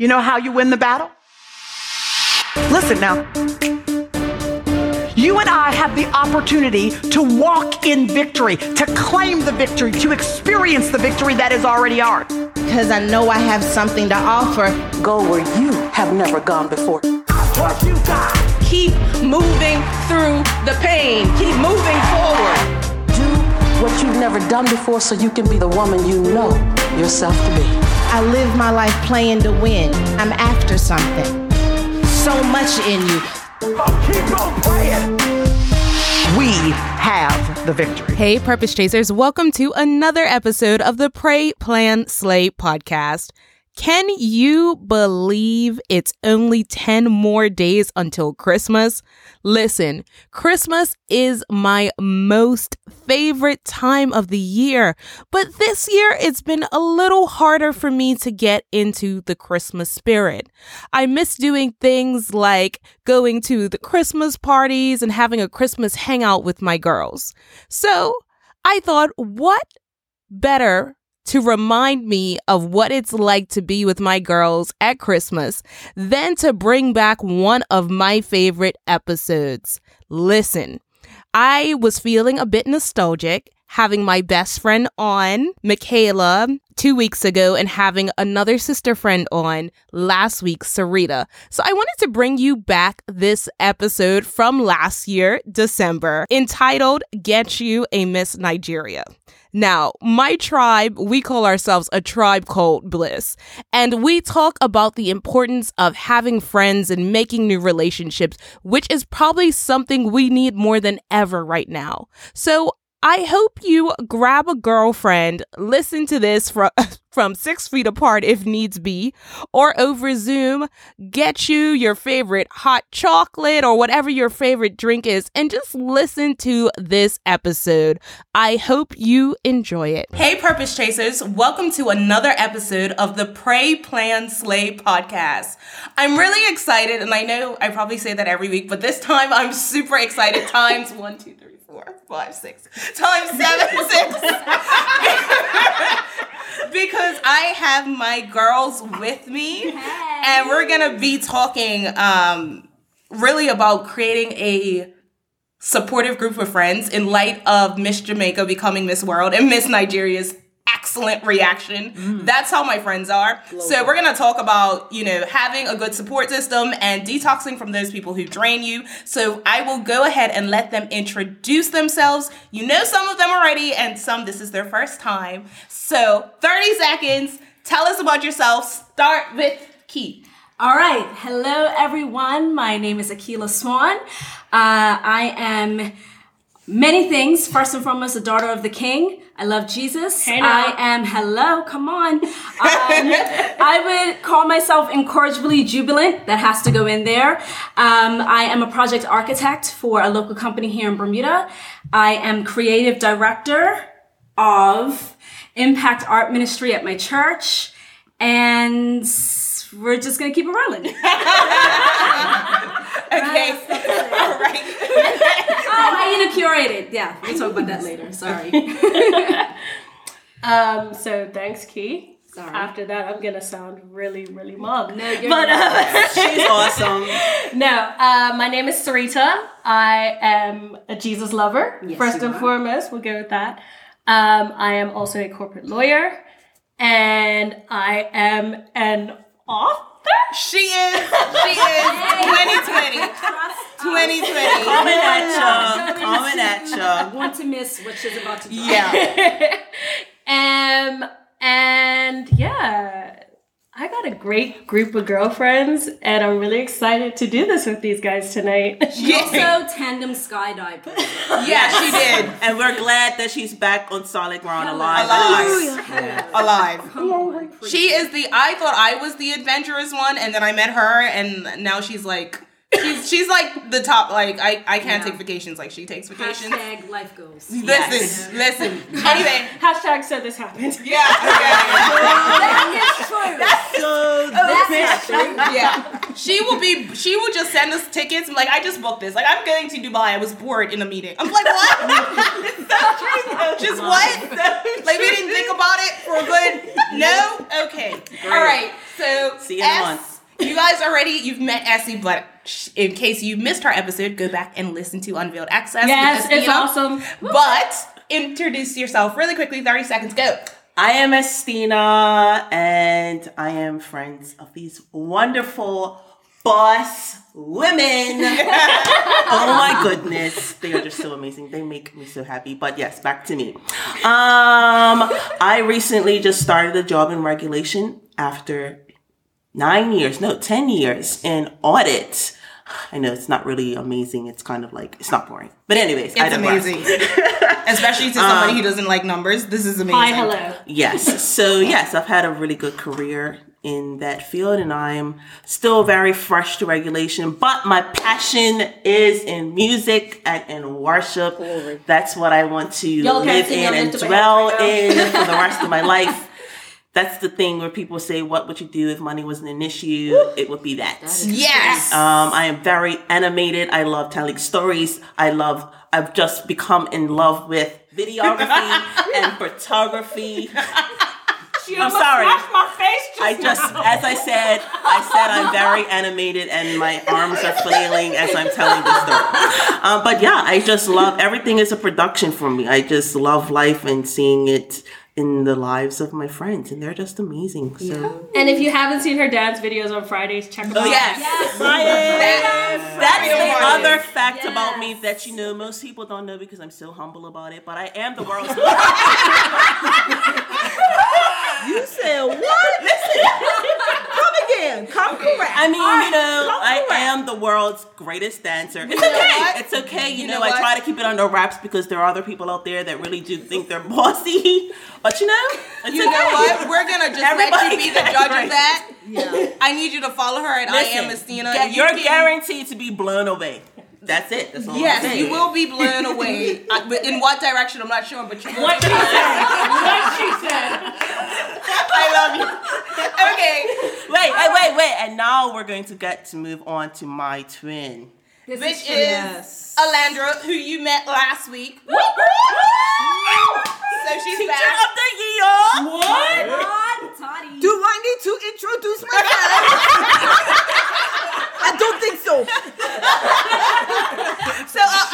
You know how you win the battle? Listen now. You and I have the opportunity to walk in victory, to claim the victory, to experience the victory that is already ours. Because I know I have something to offer. Go where you have never gone before. What you got? Keep moving through the pain. Keep moving forward. Do what you've never done before so you can be the woman you know yourself to be. I live my life playing to win. I'm after something. So much in you. Keep on playing. We have the victory. Hey, Purpose Chasers, welcome to another episode of the Pray, Plan, Slay podcast. Can you believe it's only 10 more days until Christmas? Listen, Christmas is my most favorite time of the year, but this year it's been a little harder for me to get into the Christmas spirit. I miss doing things like going to the Christmas parties and having a Christmas hangout with my girls. So I thought, what better to remind me of what it's like to be with my girls at Christmas than to bring back one of my favorite episodes. Listen, I was feeling a bit nostalgic having my best friend on, Michaela, two weeks ago, and having another sister friend on last week, Sarita. So I wanted to bring you back this episode from last year, December, entitled Get You a Miss Nigeria. Now, my tribe, we call ourselves a tribe called Bliss, and we talk about the importance of having friends and making new relationships, which is probably something we need more than ever right now. So I hope you grab a girlfriend, listen to this from, from six feet apart if needs be, or over Zoom, get you your favorite hot chocolate or whatever your favorite drink is, and just listen to this episode. I hope you enjoy it. Hey, Purpose Chasers, welcome to another episode of the Pray, Plan, Slay podcast. I'm really excited, and I know I probably say that every week, but this time I'm super excited. Times one, two, three four, five, six, times seven, six. because I have my girls with me, and we're gonna be talking um, really about creating a supportive group of friends in light of Miss Jamaica becoming Miss World and Miss Nigeria's excellent reaction. That's how my friends are. So we're going to talk about, you know, having a good support system and detoxing from those people who drain you. So I will go ahead and let them introduce themselves. You know some of them already and some this is their first time. So 30 seconds. Tell us about yourself. Start with Key. All right. Hello, everyone. My name is Akila Swan. Uh, I am many things. First and foremost, a daughter of the King. I love Jesus. Hey. I am, hello, come on. Um, I would call myself incorrigibly jubilant. That has to go in there. Um, I am a project architect for a local company here in Bermuda. I am creative director of Impact Art Ministry at my church. And we're just going to keep it rolling. Okay. All right. Oh, hyena curated. Yeah, we'll talk about that later. Sorry. Um, so thanks, Key. Sorry. After that, I'm gonna sound really, really mug. No, you're but uh, She's awesome. no, uh, my name is Sarita. I am a Jesus lover. Yes, First and are. foremost, we'll go with that. Um, I am also a corporate lawyer, and I am an author. She is. She is. 2020. 2020. Coming at you. Coming at I you. want to miss what she's about to do. Yeah. Um, and yeah, I got a great group of girlfriends, and I'm really excited to do this with these guys tonight. She also, tandem skydive. Yeah, she did. And we're glad that she's back on solid ground alive. Alive. Alive. She is the. I thought I was the adventurous one, and then I met her, and now she's like. She's, she's like the top. Like I, I can't Yeah. take vacations like she takes vacations. Hashtag life goals. Listen, Yes. listen. Anyway, Hashtag so this happened. yeah, okay. That is true. So That's true. yeah. She will be. She will just send us tickets. I'm like, I just booked this. Like, I'm going to Dubai. I was bored in a meeting. I'm like, what? just what? Like, we didn't think about it for a good. No. Okay. All right. So See you in a S- month. You guys already you've met Essie, but in case you missed our episode, go back and listen to Unveiled Access. Yes, it's Estina. awesome. But introduce yourself really quickly. Thirty seconds. Go. I am Estina, and I am friends of these wonderful boss women. oh my goodness, they are just so amazing. They make me so happy. But yes, back to me. Um, I recently just started a job in regulation after nine years, no, ten years in audit. I know it's not really amazing. It's kind of like it's not boring. But anyways, I It's digress. amazing. Especially to somebody who um, doesn't like numbers. This is amazing. Hi, hello. Yes. So yes, I've had a really good career in that field and I'm still very fresh to regulation, but my passion is in music and in worship. That's what I want to Y'all live in and dwell in for the rest of my life. That's the thing where people say, What would you do if money wasn't an issue? It would be that. Yes. Um, I am very animated. I love telling stories. I love, I've just become in love with videography and photography. I'm sorry. my face I just, as I said, I said I'm very animated and my arms are flailing as I'm telling this story. Um, but yeah, I just love everything is a production for me. I just love life and seeing it in the lives of my friends, and they're just amazing. So And if you haven't seen her dance videos on Fridays, check them oh, out. Oh, yes. Yes. That's the Yes. other fact about me that you know most people don't know because I'm so humble about it. But I am the world's. You said what? Listen, Come again. Come correct. I mean, you know, come I correct. am the world's greatest dancer. It's know okay. It's okay. You, You know, know I try to keep it under wraps because there are other people out there that really do think they're bossy. But you know, it's You okay. know what? We're gonna just let you be the judge right. of that. Yeah. I need you to follow her at I am Listen, Estina. get- and you you're can- guaranteed to be blown away. That's it. That's all I'm Yes, you will be blown away. Uh, but in what direction? I'm not sure, but you will. What she said. what she said. I love you. Okay, Wait, wait, wait, wait. And now we're going to get to move on to my twin. which is Yes. Alandra, who you met last week. so she's Teacher back. of the year. What? Toddy. Do I need to introduce myself? I don't think so. So uh,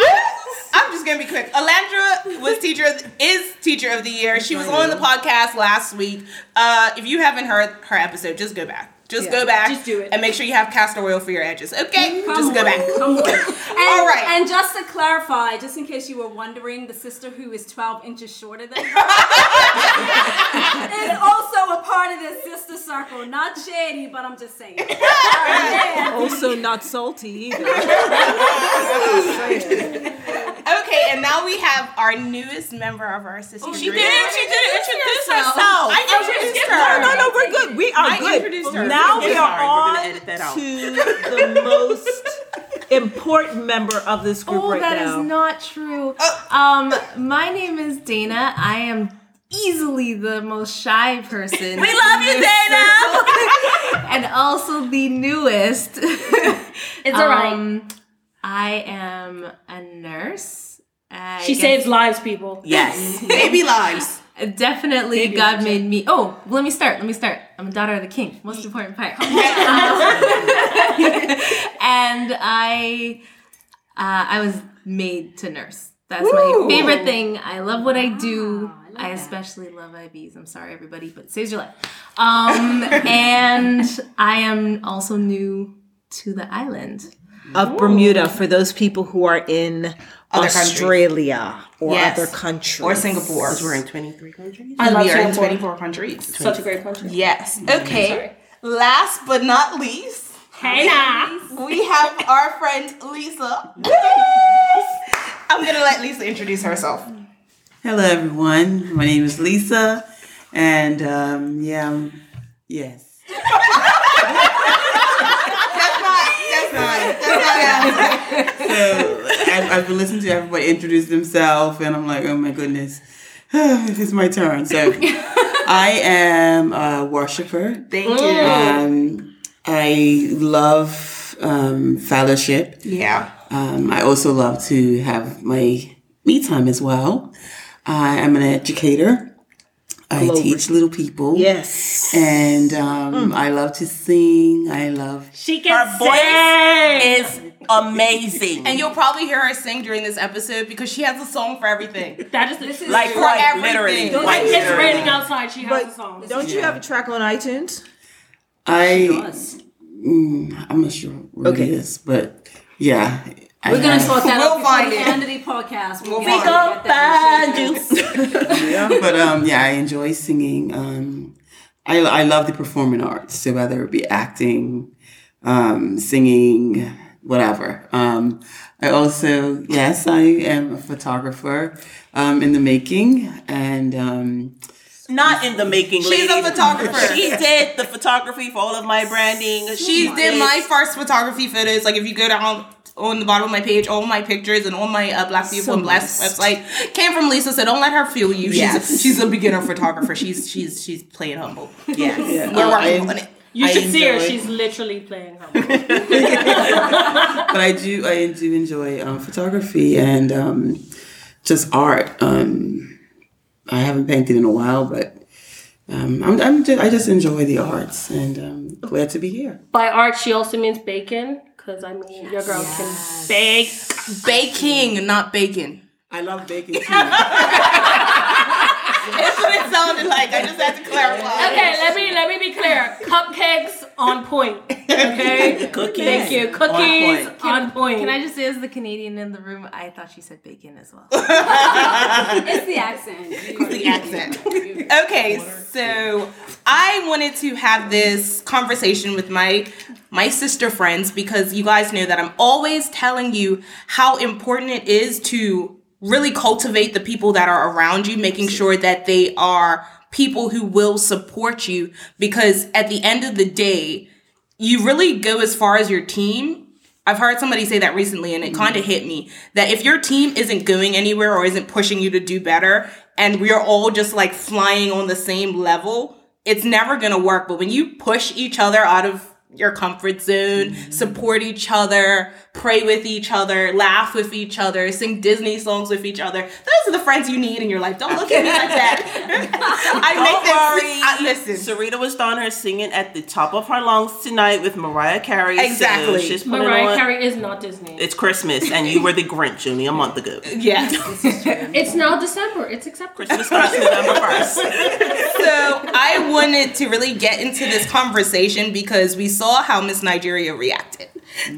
I'm, I'm just gonna be quick. Alandra was teacher of, is teacher of the year. She was on the podcast last week. Uh, if you haven't heard her episode, just go back. Just go back. Just do it. and make sure you have castor oil for your edges. Okay, Come just go back. Come on. And, All right. And just to clarify, just in case you were wondering, the sister who is 12 inches shorter than her is also a part of this sister circle. Not shady, but I'm just saying. Also not salty either. Okay, and now we have our newest member of our sister. She group. did. She did introduce herself. I introduced her. No, no, we're good. We are I good. her. Now we are gonna on edit that out. to the most important member of this group Oh, right that is now. not true. Um, my name is Dana. I am easily the most shy person. We love you, Dana. and also the newest. It's alright. Um, I am a nurse. I She guess- saves lives, people. Yes. Baby lives. Definitely, God made me. Oh, let me start. Let me start. I'm a daughter of the king. Most important part. Um, and I, uh, I was made to nurse. That's my favorite thing. I love what I do. I, especially love IVs. I'm sorry, everybody, but it saves your life. Um, and I am also new to the island. Of Bermuda for those people who are in countries. Australia or Yes. other countries. Or Singapore. Because we're in 23 countries. I love we are in 24 countries. Such a great country. Yes. Okay. Last but not least, Hey now. we have our friend Lisa. I'm gonna let Lisa introduce herself. Hello, everyone. My name is Lisa, and um, yeah, yes. That's fine. That's fine. That's fine. So I've, I've been listening to everybody introduce themselves, and I'm like, oh my goodness, it's my turn. So I am a worshiper. Thank you. Um, I love um, fellowship. Yeah. Um, I also love to have my me time as well. I am an educator. I Globally. teach little people. Yes. And um, I love to sing. I love. She Her can voice sing. is amazing. And you'll probably hear her sing during this episode because she has a song for everything. That is this is like for quite everything. literally. Don't It's literally. raining outside. She has a song. don't you have a track on iTunes? I. Mm, I'm not sure what Okay. it is, but yeah. I We're gonna have- sort that We'll out before find the it. end of the podcast. We'll We'll get find that- Go get that find shit. you. but um, yeah, I enjoy singing. Um, I I love the performing arts, so whether it be acting, um, singing, whatever. Um, I also yes, I am a photographer um, in the making, and um, Not in the making. She's a photographer. She did the photography for all of my branding. She did my first photography photos. Like if you go down on the bottom of my page, all my pictures and all my uh, Black People So and Blessed nice. website came from Lisa. So don't let her fool you. She's Yes. a, she's a beginner photographer. She's she's she's playing humble. Yes. We're uh, working I- on it. You I should see her. She's literally playing humble. but I do I do enjoy um, photography and um, just art. Um, I haven't painted in a while, but um, I'm, I'm just, I just enjoy the arts and um, glad to be here. By art, she also means bacon. Because, I mean, your girl can bake. Baking, not bacon. I love baking too. That's what it sounded like. I just had to clarify. Okay, let me let me be clear. Cupcakes on point. Okay, Cookies. Thank you. On Cookies point. on point. Can I just say, as the Canadian in the room, I thought she said bacon as well. It's the accent. It's the accent. Okay, so I wanted to have this conversation with my my sister friends because you guys know that I'm always telling you how important it is to really cultivate the people that are around you, making sure that they are people who will support you because at the end of the day, you really go as far as your team. I've heard somebody say that recently and it mm-hmm. kind of hit me that if your team isn't going anywhere or isn't pushing you to do better and we're all just like flying on the same level, it's never going to work. But when you push each other out of your comfort zone, mm-hmm. support each other, pray with each other, laugh with each other, sing Disney songs with each other. Those are the friends you need in your life. Don't look at me like that. I Don't make them worry. I, listen. Sarita was down here singing at the top of her lungs tonight with Mariah Carey. so Exactly. she's Mariah on- Carey is not Disney. It's Christmas, and you were the Grinch only a month ago. Yes. It's now December. It's acceptable. Christmas starts November first. so I wanted to really get into this conversation because we saw how Miss Nigeria reacted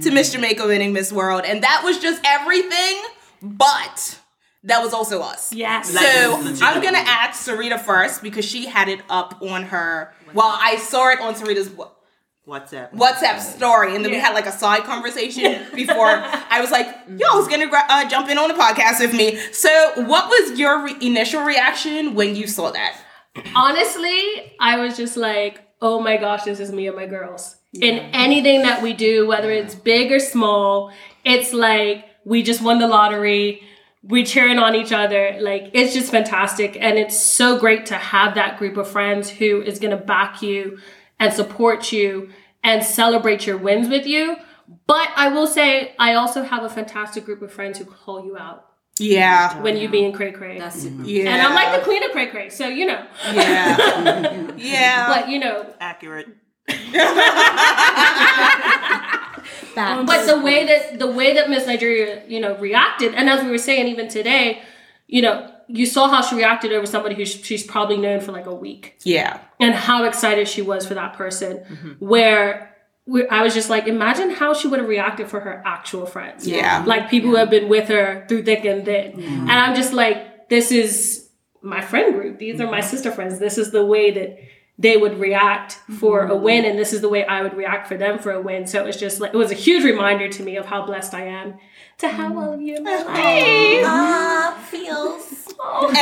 to Miss Jamaica winning Miss World, and that was just everything, but that was also us. Yes. So I'm gonna ask Sarita first because she had it up on her. Well, I saw it on Sarita's wa- WhatsApp. WhatsApp story, and then we had like a side conversation before. I was like, "Y'all's gonna gra- uh, jump in on the podcast with me." So, what was your re- initial reaction when you saw that? Honestly, I was just like, oh my gosh, this is me and my girls. In anything that we do, whether it's big or small, it's like we just won the lottery. We cheering on each other. Like it's just fantastic. And it's so great to have that group of friends who is gonna back you and support you and celebrate your wins with you. But I will say I also have a fantastic group of friends who call you out Yeah, oh, when you being cray cray. That's super. yeah, And I'm like the queen of cray cray, so you know. yeah, yeah. But you know, Accurate. but the way that the way that Miss Nigeria, you know, reacted, and as we were saying even today, you know, you saw how she reacted over somebody who she's probably known for like a week, yeah, and how excited she was for that person. Mm-hmm. Where I was just like, imagine how she would have reacted for her actual friends, Yeah. like people who have been with her through thick and thin. Mm. And I'm just like, this is my friend group. These are my mm-hmm. sister friends. This is the way that they would react for a mm-hmm. win, and this is the way I would react for them for a win. So it was just like it was a huge reminder to me of how blessed I am to have mm-hmm. all of you in my oh, life. Ah, feels. Oh.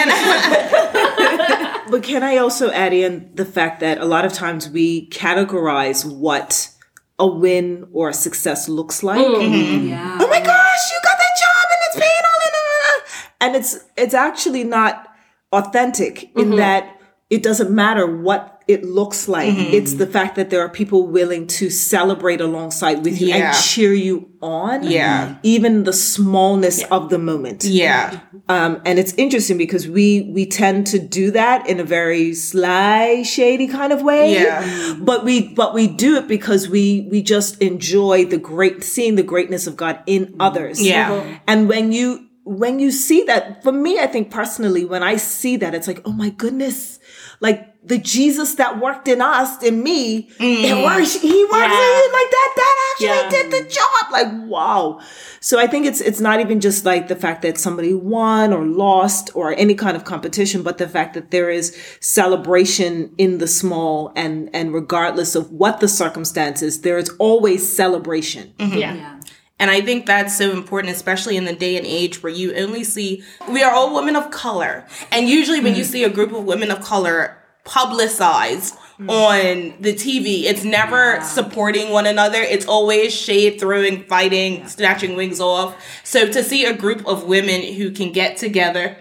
But can I also add in the fact that a lot of times we categorize what a win or a success looks like? Mm-hmm. Yeah. Oh my gosh, you got that job and it's paying all in uh, uh, uh, and it's it's actually not authentic in that it doesn't matter what it looks like. Mhm. It's the fact that there are people willing to celebrate alongside with you Yeah. and cheer you on. Yeah. Even the smallness of the moment. Yeah. Um, and it's interesting because we we tend to do that in a very sly, shady kind of way. Yeah. But we but we do it because we we just enjoy the great seeing the greatness of God in others. Yeah. And when you when you see that, for me, I think personally, when I see that, it's like, oh my goodness, like the Jesus that worked in us, in me, it mm. works. He works in you like that. That actually Yeah. did the job. Like wow. So I think it's it's not even just like the fact that somebody won or lost or any kind of competition, but the fact that there is celebration in the small and and regardless of what the circumstances, there is always celebration. Mm-hmm. Yeah. And I think that's so important, especially in the day and age where you only see, we are all women of color. And usually when you mm-hmm. see a group of women of color publicized mm-hmm. on the TV, it's never supporting one another. It's always shade throwing, fighting, snatching wings off. So to see a group of women who can get together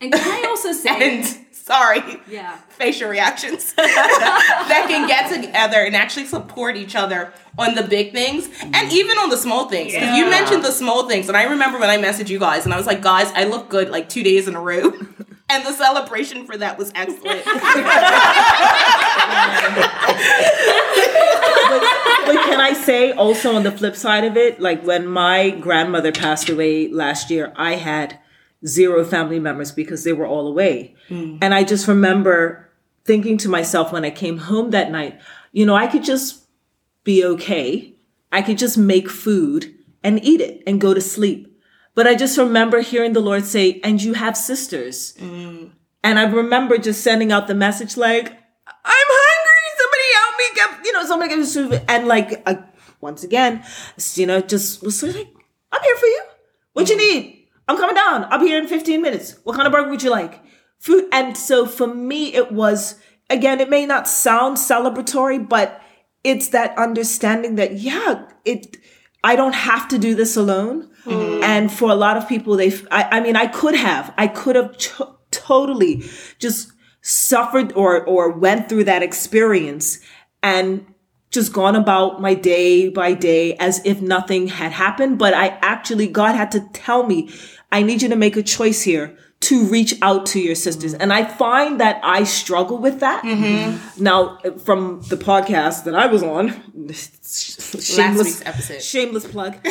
And can I also say, and sorry, yeah, facial reactions that can get together and actually support each other on the big things and mm. even on the small things. 'Cause You Yeah. mentioned the small things, and I remember when I messaged you guys, and I was like, guys, I look good like two days in a row. And the celebration for that was excellent. but can I say also on the flip side of it, like when my grandmother passed away last year, I had zero family members because they were all away. Hmm. And I just remember thinking to myself when I came home that night, you know, I could just be okay. I could just make food and eat it and go to sleep. But I just remember hearing the Lord say, and you have sisters. Hmm. And I remember just sending out the message like, I'm hungry. Somebody help me get, you know, somebody get me food. And like, uh, once again, you know, just was sort of like, I'm here for you. What you hmm. need? I'm coming down. I'll be here in 15 minutes. What kind of burger would you like? Food. And so for me, it was, again, it may not sound celebratory, but it's that understanding that, yeah, it, I don't have to do this alone. Mm-hmm. And for a lot of people, they, I, I mean, I could have, I could have totally just suffered or, or went through that experience and just gone about my day by day as if nothing had happened. But I actually, God had to tell me, I need you to make a choice here to reach out to your sisters. And I find that I struggle with that. Now, from the podcast that I was on, shameless, week's episode. shameless plug.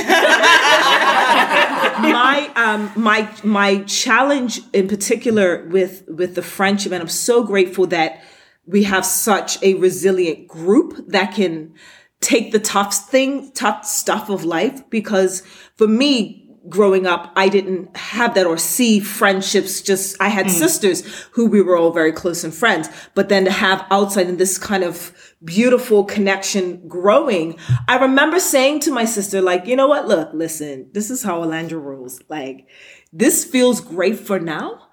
my um my my challenge in particular with with the friendship and i'm so grateful that we have such a resilient group that can take the tough thing tough stuff of life. Because for me growing up i didn't have that or see friendships just i had hmm. sisters who we were all very close and friends. But then to have outside in this kind of beautiful connection growing i remember saying to my sister like you know what? Look listen this is how alandra rules. like this feels great for now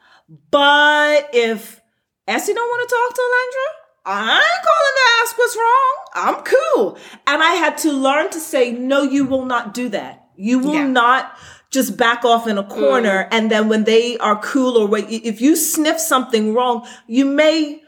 but if Essie don't want to talk to Alandra, I ain't calling to ask what's wrong. I'm cool. And I had to learn to say, no, you will not do that. You will Yeah. not just back off in a corner. Mm. And then when they are cool or wait, if you sniff something wrong, you may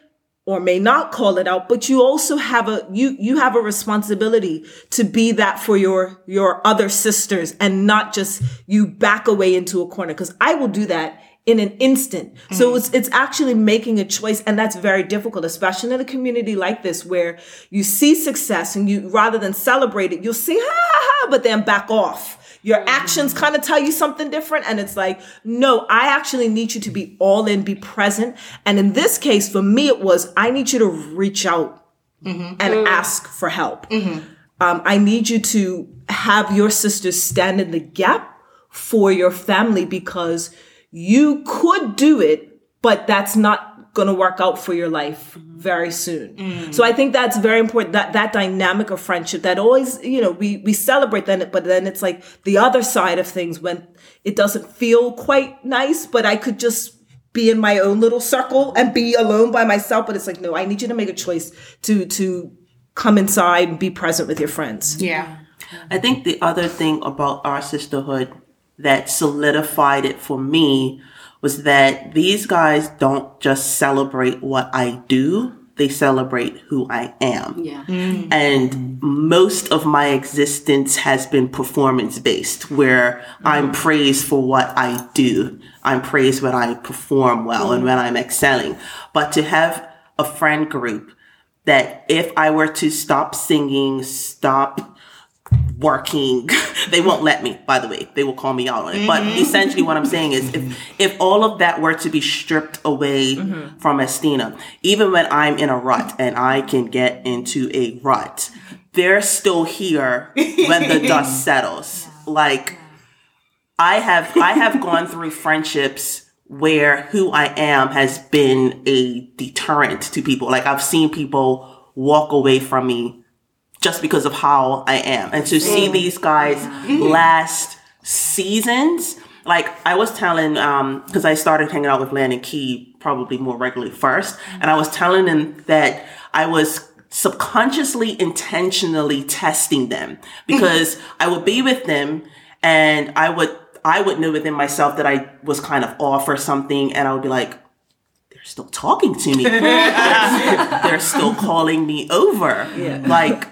or may not call it out, but you also have a, you, you have a responsibility to be that for your, your other sisters and not just you back away into a corner. Cause I will do that in an instant. So mm. it's it's actually making a choice and that's very difficult, especially in a community like this where you see success and you rather than celebrate it, you'll see ha ha ha, but then back off. Your mm-hmm. actions kind of tell you something different and it's like, no, I actually need you to be all in, be present. And in this case, for me, it was I need you to reach out mm-hmm. and mm. ask for help. Mm-hmm. Um, I need you to have your sisters stand in the gap for your family because you could do it, but that's not going to work out for your life very soon. Mm. So I think that's very important that that dynamic of friendship that always, you know, we we celebrate then but then it's like the other side of things when it doesn't feel quite nice, but I could just be in my own little circle and be alone by myself, but it's like no, I need you to make a choice to to come inside and be present with your friends. Yeah. I think the other thing about our sisterhood that solidified it for me was that these guys don't just celebrate what I do, they celebrate who I am. Yeah. Mm. And most of my existence has been performance based, where I'm mm. praised for what I do. I'm praised when I perform well and mm. when I'm excelling. But to have a friend group that if I were to stop singing, stop working, they won't let me, by the way. They will call me out on it. But mm-hmm. essentially what I'm saying is if if all of that were to be stripped away mm-hmm. from Estina, even when I'm in a rut and I can get into a rut, they're still here when the dust settles. Like I have I have gone through friendships where who I am has been a deterrent to people. Like I've seen people walk away from me just because of how I am. And to see these guys mm-hmm. last seasons, like I was telling, um, because I started hanging out with Land and Key probably more regularly first, mm-hmm. and I was telling them that I was subconsciously, intentionally testing them because mm-hmm. I would be with them and I would I would know within myself that I was kind of off or something, and I would be like, they're still talking to me. they're, they're still calling me over. Like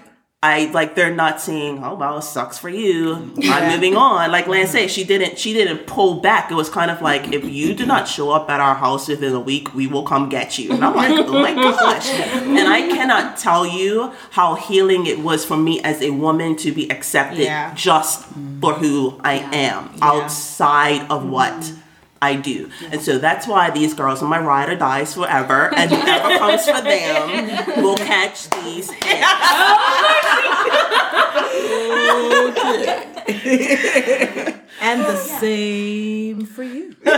I like they're not saying, "Oh well, it sucks for you." I'm moving on. Like Lance said, she didn't. She didn't pull back. It was kind of like, if you do not show up at our house within a week, we will come get you. And I'm like, oh my gosh. And I cannot tell you how healing it was for me as a woman to be accepted Yeah. just for who I am outside of what. Mm-hmm. I do. And so that's why these girls on my ride or dies forever, and whoever comes for them will catch these hits. And the same for you. all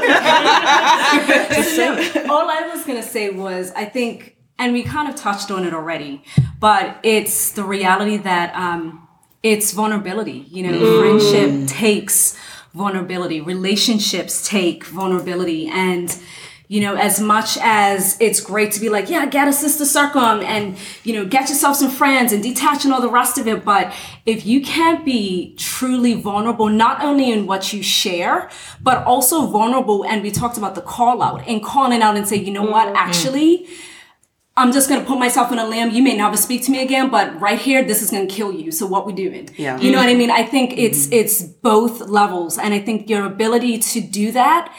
I was gonna say was I think, and we kind of touched on it already, but it's the reality that um, it's vulnerability. You know, friendship takes vulnerability, relationships take vulnerability, and you know, as much as it's great to be like, yeah, get a sister circum and, you know, get yourself some friends and detach and all the rest of it. But if you can't be truly vulnerable, not only in what you share, but also vulnerable, and we talked about the call out and calling out and say, you know what, mm-hmm. actually, I'm just gonna put myself in a limb. You may never speak to me again, but right here, this is gonna kill you. So what we doing? Yeah. You know what I mm-hmm. mean? I think it's it's both levels, and I think your ability to do that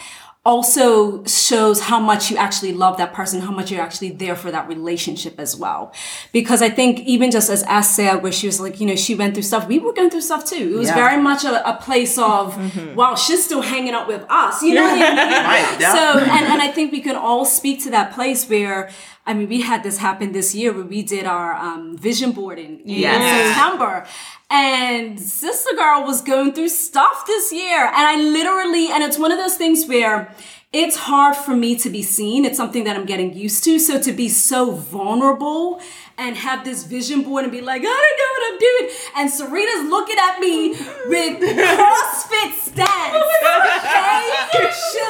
also shows how much you actually love that person, how much you're actually there for that relationship as well. Because I think even just as Ash said, where she was like, you know, she went through stuff, we were going through stuff too. It was Yeah. very much a, a place mm-hmm. of, wow, she's still hanging out with us. You know what I mean? Right, yeah. So, and, and I think we can all speak to that place where, I mean, we had this happen this year where we did our um, vision board in, in Yes. September. And Sister Girl was going through stuff this year. And I literally, and it's one of those things where it's hard for me to be seen. It's something that I'm getting used to. So to be so vulnerable and have this vision board and be like, I don't know what I'm doing. And Serena's looking at me with CrossFit stance. Okay? She's,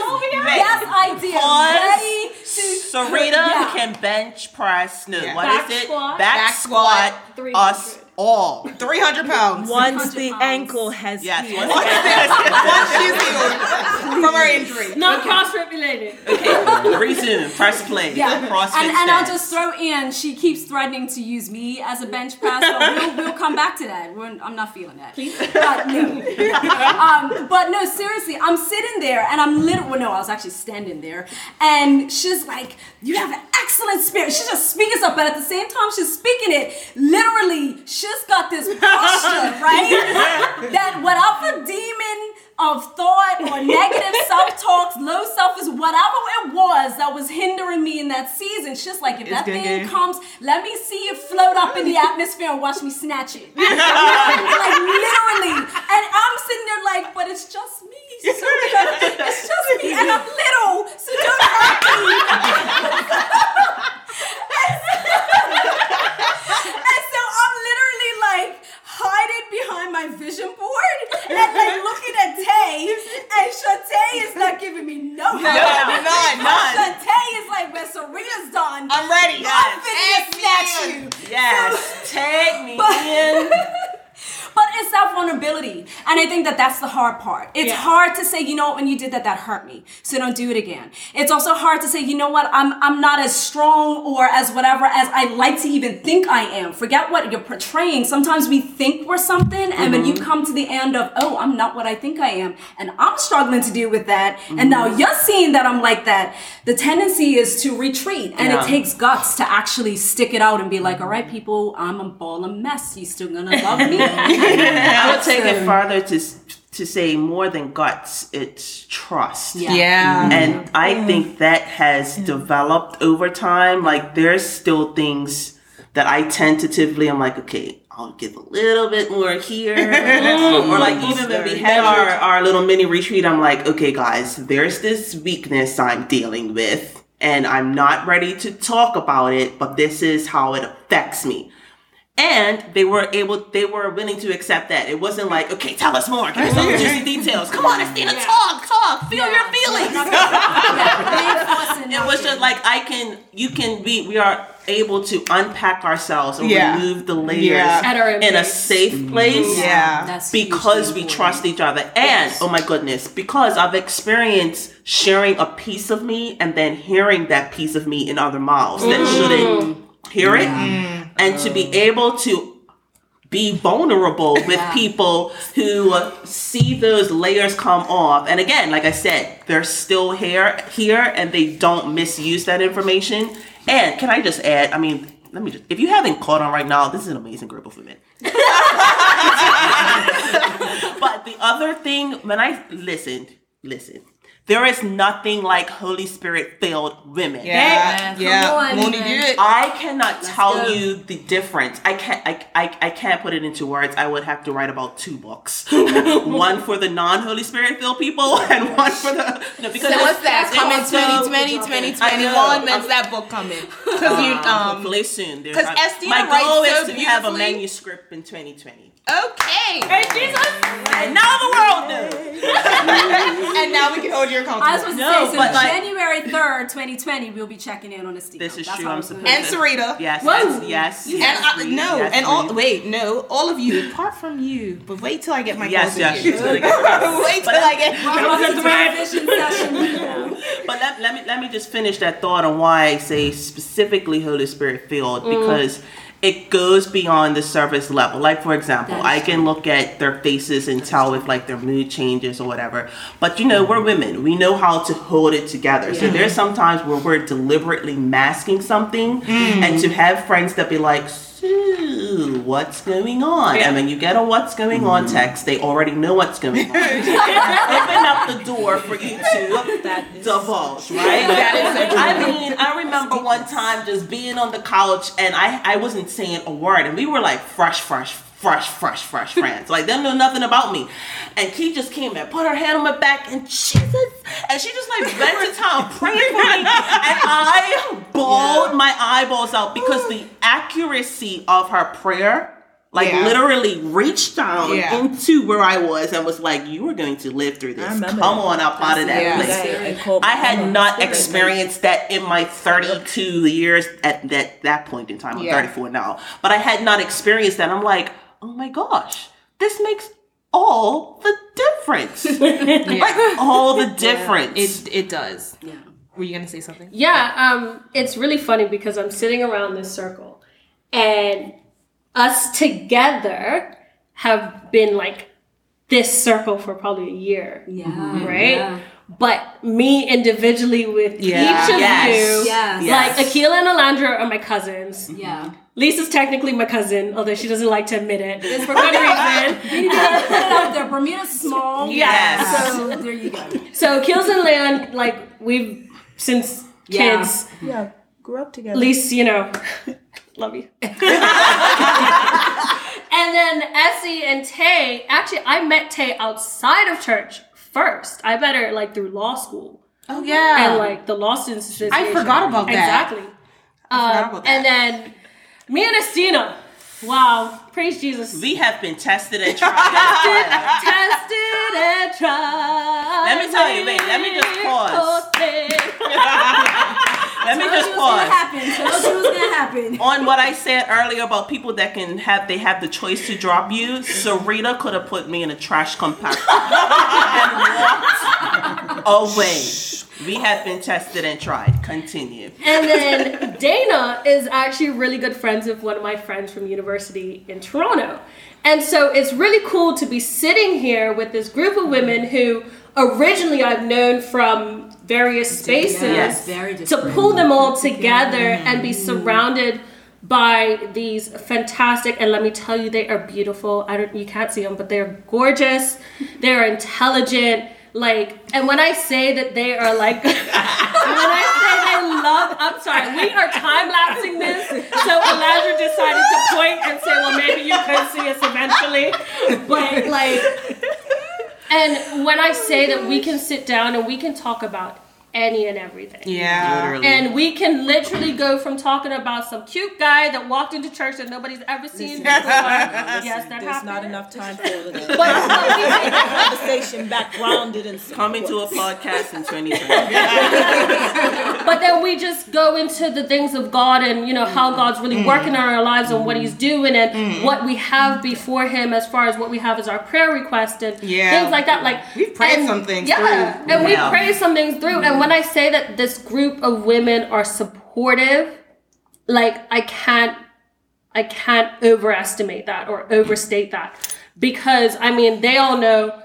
yes, I did. Pause. Ready to Serena Yeah. can bench press. No, what Back is it? squat. Back, Back squat. squat. Us all. 300 pounds. Once the pounds. ankle has Yes. healed. once Once she's healed from her injury. Not CrossFit related. Okay, resume. Press play. Yeah, CrossFit and, and I'll just throw in. She keeps threatening to use me as a bench press, but we'll, we'll come back to that. We're, I'm not feeling that. But no, um, but no, seriously, I'm sitting there and I'm literally. Well, no, I was actually standing there, and she's like, "You have an excellent spirit." She's just speaking stuff, but at the same time, she's speaking it. Literally, she's got this posture, right? that whatever demon of thought or negative self-talks, low self is whatever it was that was hindering me in that season. She's like, if that thing get- comes, let me see it float up in the atmosphere and watch me snatch it. like literally. And I'm sitting there like, but it's just me. Serena. It's just me. And I'm little, so don't hurt me. And so I'm literally like hiding behind my vision board and like looking at Tay, and Shantae is not giving me no help. none, none. Shantae is like, when Serena's done, I'm ready. I'm finna Ask snatch you. Yes. Tag me But- in. But it's that vulnerability. And I think that that's the hard part. It's Yeah. hard to say, you know when you did that, that hurt me. So don't do it again. It's also hard to say, you know what, I'm, I'm not as strong or as whatever as I like to even think I am. Forget what you're portraying. Sometimes we think we're something, and when you mm-hmm. come to the end of, oh, I'm not what I think I am, and I'm struggling to deal with that, and now mm-hmm. you're seeing that I'm like that, the tendency is to retreat. And Yeah. it takes guts to actually stick it out and be like, all right, people, I'm a ball of mess. You still gonna love me? I would take it farther to to say more than guts, it's trust. Yeah. Yeah. Mm-hmm. And I mm. think that has developed over time. Like there's still things that I tentatively I'm like, okay, I'll give a little bit more here. or like even when we had our, our little mini retreat, I'm like, okay guys, there's this weakness I'm dealing with and I'm not ready to talk about it, but this is how it affects me. And they were able, they were willing to accept that. It wasn't like, okay, tell us more, give us all the juicy details. Come on, Estina, talk, talk, feel your feelings. it was just like I can, you can be, we are able to unpack ourselves and Yeah. remove the layers Yeah. In a safe mm-hmm. place. Yeah. That's Because we trust each other. And, oh my goodness, because I've experienced sharing a piece of me and then hearing that piece of me in other mouths that shouldn't hear it. Mm. And to be mm. able to be vulnerable with people who see those layers come off. And again, like I said, they're still here here and they don't misuse that information. And can I just add, I mean, let me just if you haven't caught on right now, this is an amazing group of women. but the other thing, when I listened, listen, there is nothing like Holy Spirit filled women. Yeah. Yeah. on, Won't he man. do it? I cannot tell go. you the difference. I can't. I, I, I can't put it into words. I would have to write about two books, one for the non Holy Spirit filled people, and one for the no, because So what's that? Coming also- 2020, I 2021. When's that book coming? Because you, um, Hopefully soon. 'cause I'm- Estina my writes goal so is to have a manuscript in 2020. Okay. And now the world knows. and now we can hold your I was accountable. supposed No, to say, so like- January 3rd, 2020, we'll be checking in on a Steve. This is That's true. I'm supposed. And to. Sarita. Yes. Whoa. Yes. Yes. And yes, I, no, yes, and all wait, no, all of you, apart from you, but wait till I get my Yes, yes. she's gonna get- wait till I get. Welcome to transition. But let, let me let me just finish that thought on why I say specifically Holy Spirit filled mm. because it goes beyond the surface level. Like for example, I can look at their faces and tell if like their mood changes or whatever. But you know, we're women. We know how to hold it together. So there's sometimes where we're deliberately masking something and to have friends that be like Sue, what's going on? And when you get a what's going on mm-hmm. text, they already know what's going on. Open up the door for you to divulge, right? That is I mean, I remember one time just being on the couch and I, I wasn't saying a word, and we were like fresh, fresh, fresh, fresh, fresh friends. Like them know nothing about me. And Key just came and put her hand on my back and Jesus, and she just like bent to town praying for me, and I bawled my eyeballs out because the accuracy of her prayer. Like Yeah. literally reached down Yeah. into where I was and was like, "You are going to live through this. Come on up out of that Yeah. place." I had not experienced that in my 32 years at that that point in time. I'm Yeah. 34 now, but I had not experienced that. I'm like, oh my gosh, this makes all the difference. Like all the difference. It it does. Yeah. Were you gonna say something? Yeah, um, it's really funny because I'm sitting around this circle, and us together have been like this circle for probably a year, Yeah. right? Yeah. But me individually with Yeah. each of Yes. you, Yes. like Akila and Alandra are my cousins. Yeah. Mm-hmm. Lisa's technically my cousin, although she doesn't like to admit it for good reason. You gotta put it out there. Bermuda's small. Yes. So there you go. So Kills and Land, like we've since Yeah. kids, Yeah, grew up together. at least you know, love you. and then Essie and Tay, actually, I met Tay outside of church first. I met her like through law school Oh yeah. and like the law students association. I forgot about that. Exactly. forgot Um, about And then me and Estina. Wow, praise Jesus. we have been tested and tried. Tested and tried. Let me tell you, wait, let me just pause. Let me just you it was gonna pause. happen. You it gonna happen. On what I said earlier about people that can have they have the choice to drop you, Sarita could have put me in a trash compactor and walked away. We have been tested and tried. Continue. And then Dana is actually really good friends with one of my friends from university in Toronto. And so it's really cool to be sitting here with this group of women who originally I've known from various spaces Yes, to pull them all together and be surrounded by these fantastic and let me tell you they are beautiful. I don't you can't see them but they're gorgeous. They're intelligent like and when I say that they are like when I say they love I'm sorry, we are time lapsing this. So Elijah decided to point and say, well maybe you could see us eventually. But like and when I say that we can sit down and we can talk about any and everything. Yeah. Literally. And we can literally go from talking about some cute guy that walked into church that nobody's ever seen before. yes, that There's happened. not enough time for all of that. But- conversation back grounded and Coming to a podcast in 2020. but then we just go into the things of God and you know how God's really mm. working in our lives and what He's mm. doing and mm. what we have before Him as far as what we have as our prayer request and Yeah. things like that. Like We've prayed and- some things yeah, through. and we Yeah. pray some things through. And when I say that this group of women are supportive, like I can't I can't overestimate that or overstate that because I mean they all know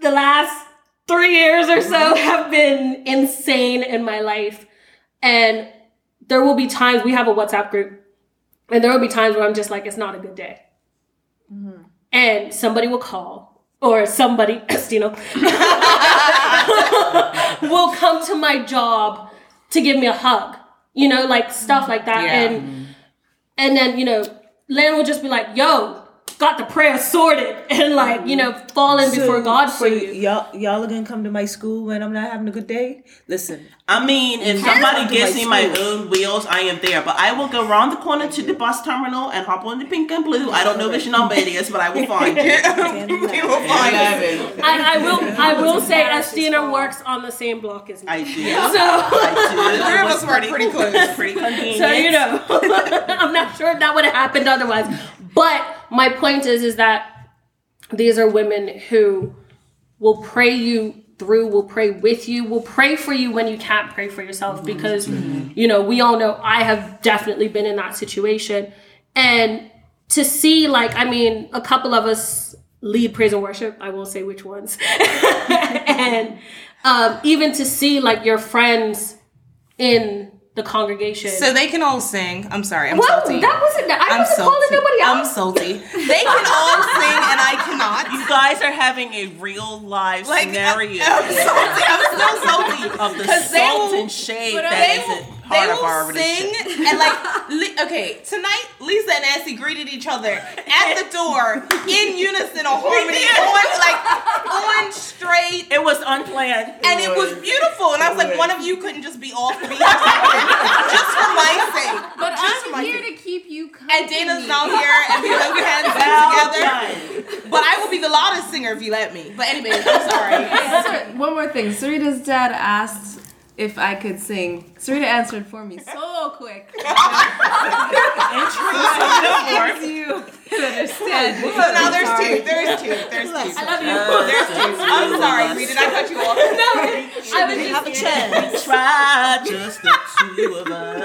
the last three years or so mm-hmm. have been insane in my life. And there will be times we have a WhatsApp group, and there will be times where I'm just like, it's not a good day. Mm-hmm. And somebody will call, or somebody, Estino, will come to my job to give me a hug. You know, like stuff like that. Yeah. And and then, you know, Len will just be like, yo, got the prayer sorted and like, you know, falling before God for so you. Y'all, y'all are gonna come to my school when I'm not having a good day. Listen, I mean, if somebody can. gives me my School. own wheels, I am there. But I will go around the corner to the mm-hmm. bus terminal and hop on the pink and blue. I don't know which number it is, but I will find you. we will find you. I, I will I will say Estina works on the same block as me. I do. So I do. Three of us were pretty close. Pretty convenient. so you know I'm not sure if that would have happened otherwise. But my point is is that these are women who will pray you through, will pray with you, will pray for you when you can't pray for yourself because you know, we all know I have definitely been in that situation. And to see like I mean, a couple of us lead praise and worship, I won't say which ones. and um, even to see like your friends in the congregation. So they can all sing. I'm sorry, I'm well, salty. that wasn't. I I'm wasn't calling salty. nobody out. I'm salty. They can all sing and I cannot. You guys are having a real live Like, scenario I'm salty. I'm so salty. of the salt will- and shade They that will, isn't they part of will our sing and like li- okay tonight Lisa and Nancy greeted each other at the door in unison or harmony on like on straight It was unplanned. and it was beautiful and I was like one of you couldn't just be off the beat just for my sake But just I'm here sake. to keep you company. and Dana's not here and we both can sing Well together done. but I will be the loudest singer if you let me but anyway I'm sorry Sorry, One more thing. Sarita's dad asked if I could sing. Sarita answered for me so quick. As you understand. so now there's two there's two there's two I love you. there's two I'm sorry Rita did I cut you off no, I was just Have a chance. Try just the two of us.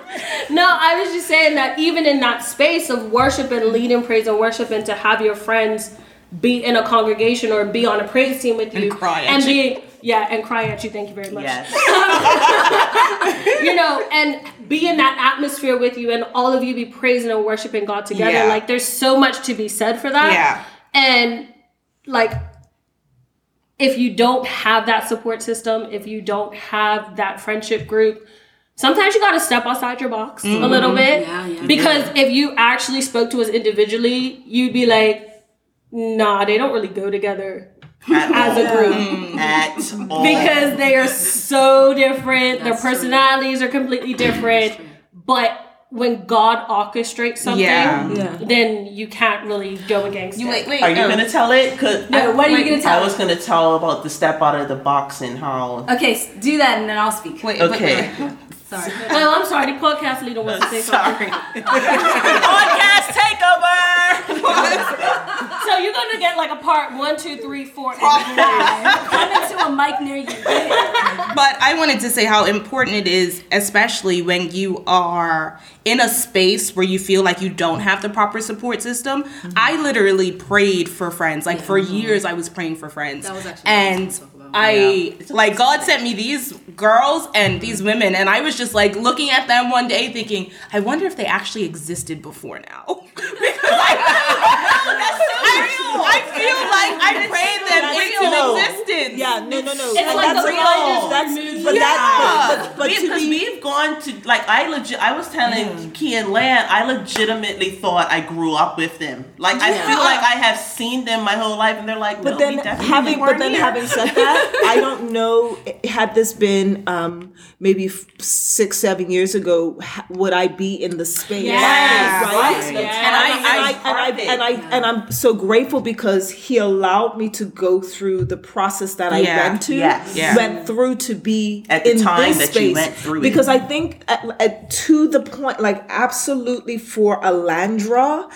No, I was just saying that even in that space of worship and leading praise and worship, and to have your friends be in a congregation or be on a praise team with you cry at and you. be yeah and cry at you. Thank you very much. Yes. you know, and be in that atmosphere with you, and all of you be praising and worshiping God together. Yeah. Like, there's so much to be said for that. Yeah. And like, if you don't have that support system, if you don't have that friendship group, sometimes you got to step outside your box a little mm-hmm. bit. Yeah, yeah. Because if you actually spoke to us individually, you'd be like, nah, they don't really go together At as a group mm. At all. because they are so different. Their personalities are completely different. But when God orchestrates something, Yeah. Yeah. then you can't really go against You it. wait, wait. Are you oh. gonna tell it? 'Cause No, what are you gonna tell? I was gonna tell about the step out of the box and how. Okay, do that and then I'll speak. Wait, wait, Okay. wait. Sorry. Oh, I'm sorry. The podcast leader wants to say something. Sorry. Podcast takeover. So you're gonna get like a part one, two, three, four. and Coming to a mic near you. But I wanted to say how important it is, especially when you are in a space where you feel like you don't have the proper support system. Mm-hmm. I literally prayed for friends. Like for years, I was praying for friends. That was actually what I was and gonna talk about. I like God sent me these girls and these mm-hmm. women, and I was just like looking at them one day, thinking, I wonder if they actually existed before now. because I, I, I feel like I prayed them into No. existence. Yeah, no, no, no. It's And like that's the real. blinders That's, removed. but that, but, but, but We- to because be, we've gone to like I legit. I was telling Key and Lan, I legitimately thought I grew up with them. Like I feel like I have seen them my whole life, and they're like, but no, then we definitely having but then here. having said that i don't know had this been um maybe f- six seven years ago ha- would i be in the space Yes. right Yes. and Yes. I, and I, and I, and I, and I'm so grateful because he allowed me to go through the process that I Yeah. went to, Yes. Yeah. went through to be At the in time this that you space. went through it. because I think at, at, to the point, like absolutely for Alandra,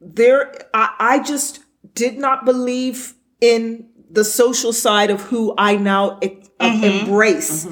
there I, I just did not believe in the social side of who I now e- uh, embrace.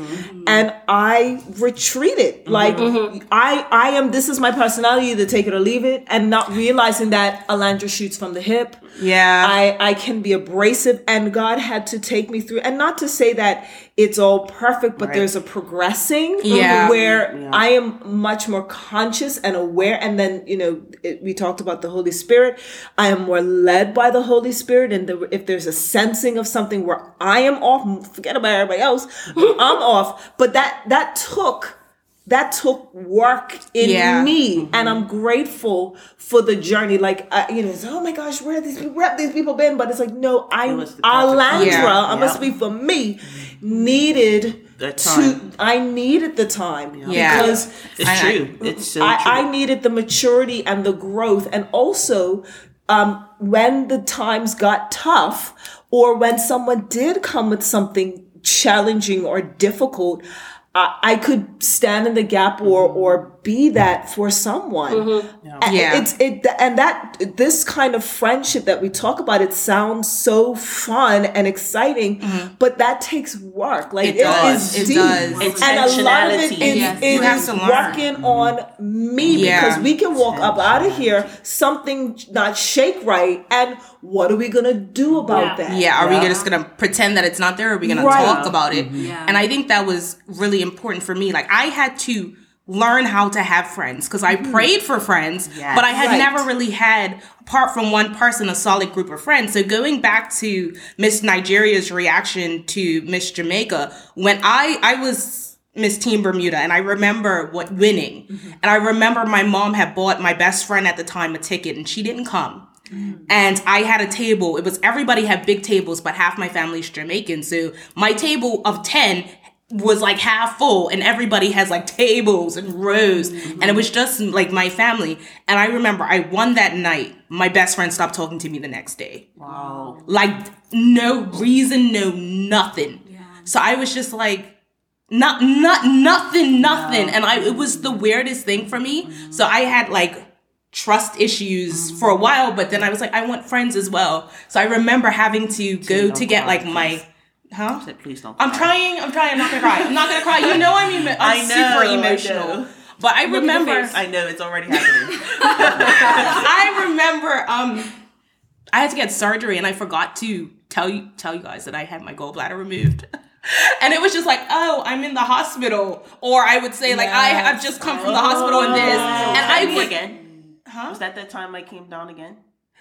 And I retreated. Mm-hmm. Like mm-hmm. I I am this is my personality, to take it or leave it, and not realizing that Alandra shoots from the hip. Yeah. I, I can be abrasive and God had to take me through and not to say that it's all perfect, but there's a progressing Yeah. Mm-hmm. where I am much more conscious and aware. And then, you know, it, we talked about the Holy Spirit. I am more led by the Holy Spirit. And the, if there's a sensing of something where I am off, forget about everybody else, I'm off. But that, that took, that took work in Yeah. me and i'm grateful for the journey like uh, you know it's, oh my gosh where have these people where have these people been but it's like no i was the alandra time. i'm gonna speak for me needed The to i needed the time Yeah. because It's I- true. It's so I, true. I needed the maturity and the growth and also um, when the times got tough or when someone did come with something challenging or difficult I, I could stand in the gap or or be that for someone mm-hmm. And Yeah. it's it and that this kind of friendship that we talk about it sounds so fun and exciting mm-hmm. but that takes work like It does. is It deep. does. and a lot of it is, Yes. it You have is to learn. working on me Yeah. because we can walk up out of here something not shake right and what are we gonna do about Yeah. that Yeah, are we just gonna pretend that it's not there? Or are we gonna Right. talk about it? Yeah. And I think that was really important for me. Like I had to learn how to have friends because I mm. prayed for friends, Yes. but I had Right. never really had, apart from one person, a solid group of friends. So going back to Miss Nigeria's reaction to Miss Jamaica, when I I was Miss Teen Bermuda, and I remember what winning, mm-hmm. and I remember my mom had bought my best friend at the time a ticket, and she didn't come mm. and I had a table. It was everybody had big tables, but half my family's Jamaican. So my table of 10 was like half full, and everybody has like tables and rows. And it was just like my family. And I remember I won that night. My best friend stopped talking to me the next day. wow. Like, no reason, no nothing. yeah. So I was just like, not not nothing nothing and i it was the weirdest thing for me so i had like trust issues for a while but then i was like i want friends as well so i remember having to go to get like my huh Said, Please don't. i'm trying i'm trying I'm not gonna cry i'm not gonna cry you know i'm, emo- I'm I know, super I emotional know. but i remember I know it's already happening. I remember um I had to get surgery and I forgot to tell you tell you guys that I had my gallbladder removed. And it was just like, oh, I'm in the hospital. Or I would say, like, I, I've just come from the hospital and this. And I would again. Huh? Was that that time I came down again?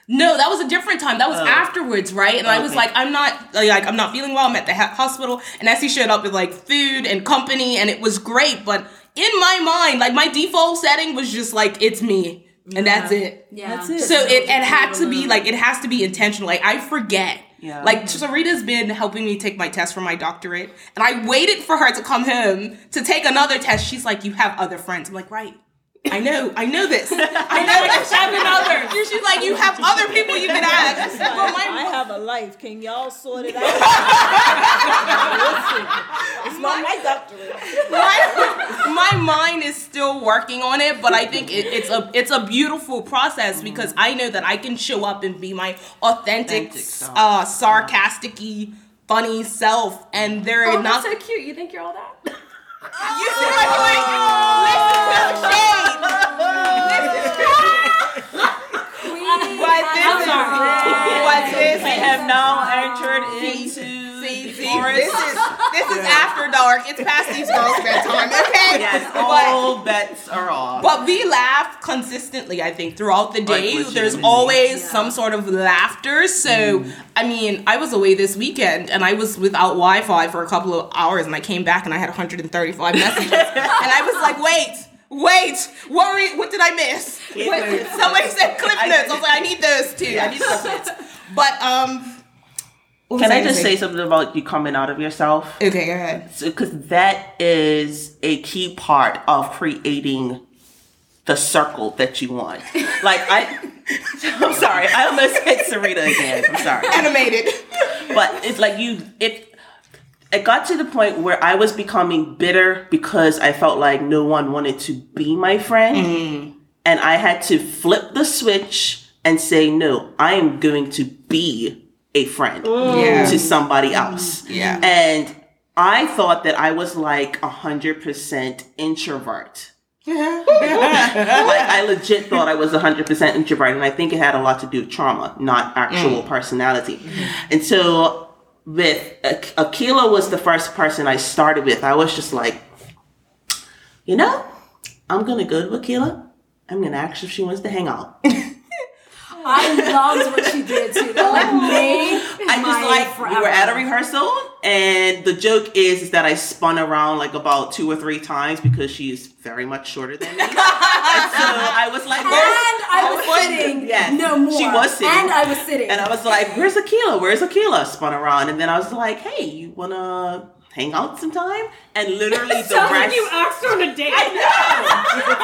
No, that was a different time. That was Oh. afterwards, right? And I was like, I'm not like I'm not feeling well. I'm at the ha- hospital, and Essie showed up with like food and company, and it was great. But in my mind, like my default setting was just like it's me, and that's it. Yeah. That's it. So it, it had to be like it has to be intentional. Like I forget. Yeah. Like Sarita's been helping me take my test for my doctorate, and I waited for her to come home to take another test. She's like, "You have other friends." I'm like, "Right." I know, I know this. I know that seven others. She's like, you have other people you can ask. But my I have a life. Can y'all sort it out? It's not my doctorate. my, my mind is still working on it, but I think it, it's a it's a beautiful process because I know that I can show up and be my authentic, uh, sarcastic funny self, and they're Oh, not. that's so cute. You think you're all that? You see oh my point? Listen to the shade. Listen. But this I'm is sorry. what this We have now entered into See, see, Forest. this is this is after dark. It's past these girls' bedtime. Okay. Yes, But- all bets are off. But we laugh consistently, I think, throughout the day. There's legitimately. always some sort of laughter. So, I mean, I was away this weekend and I was without Wi Fi for a couple of hours and I came back and I had 135 messages. and I was like, wait. Wait, what, were, what did I miss? Wait, somebody said clip notes. I was like, I need those too. I need clip notes. But um, what Can I just say something about you coming out of yourself? Okay, go ahead. Because that is a key part of creating the circle that you want. Like I, I'm sorry, I almost hit Sarita again. I'm sorry. Animated. But it's like you, it. It got to the point where I was becoming bitter because I felt like no one wanted to be my friend, mm-hmm. and I had to flip the switch and say, "No, I am going to be a friend Yeah. to somebody mm. else." Yeah. And I thought that I was like a hundred percent introvert. Yeah. like I legit thought I was a 100% introvert and I think it had a lot to do with trauma, not actual mm. personality. And so with Ak- Akila was the first person I started with. I was just like, you know, I'm to go to Akila. I'm to ask if she wants to hang out. I loved what she did too. That like oh. made I just like we were at a rehearsal, and the joke is, is that I spun around like about two or three times because she's very much shorter than me. and so I was like, And "Where's-" I was sitting. Yes, No more. She was sitting, And I was sitting. and I was like, "Where's Akila? Where's Akila?" Spun around, and then I was like, "Hey, you wanna?" Hang out sometime, and literally the Sounds like rest. you asked her on a date. I know.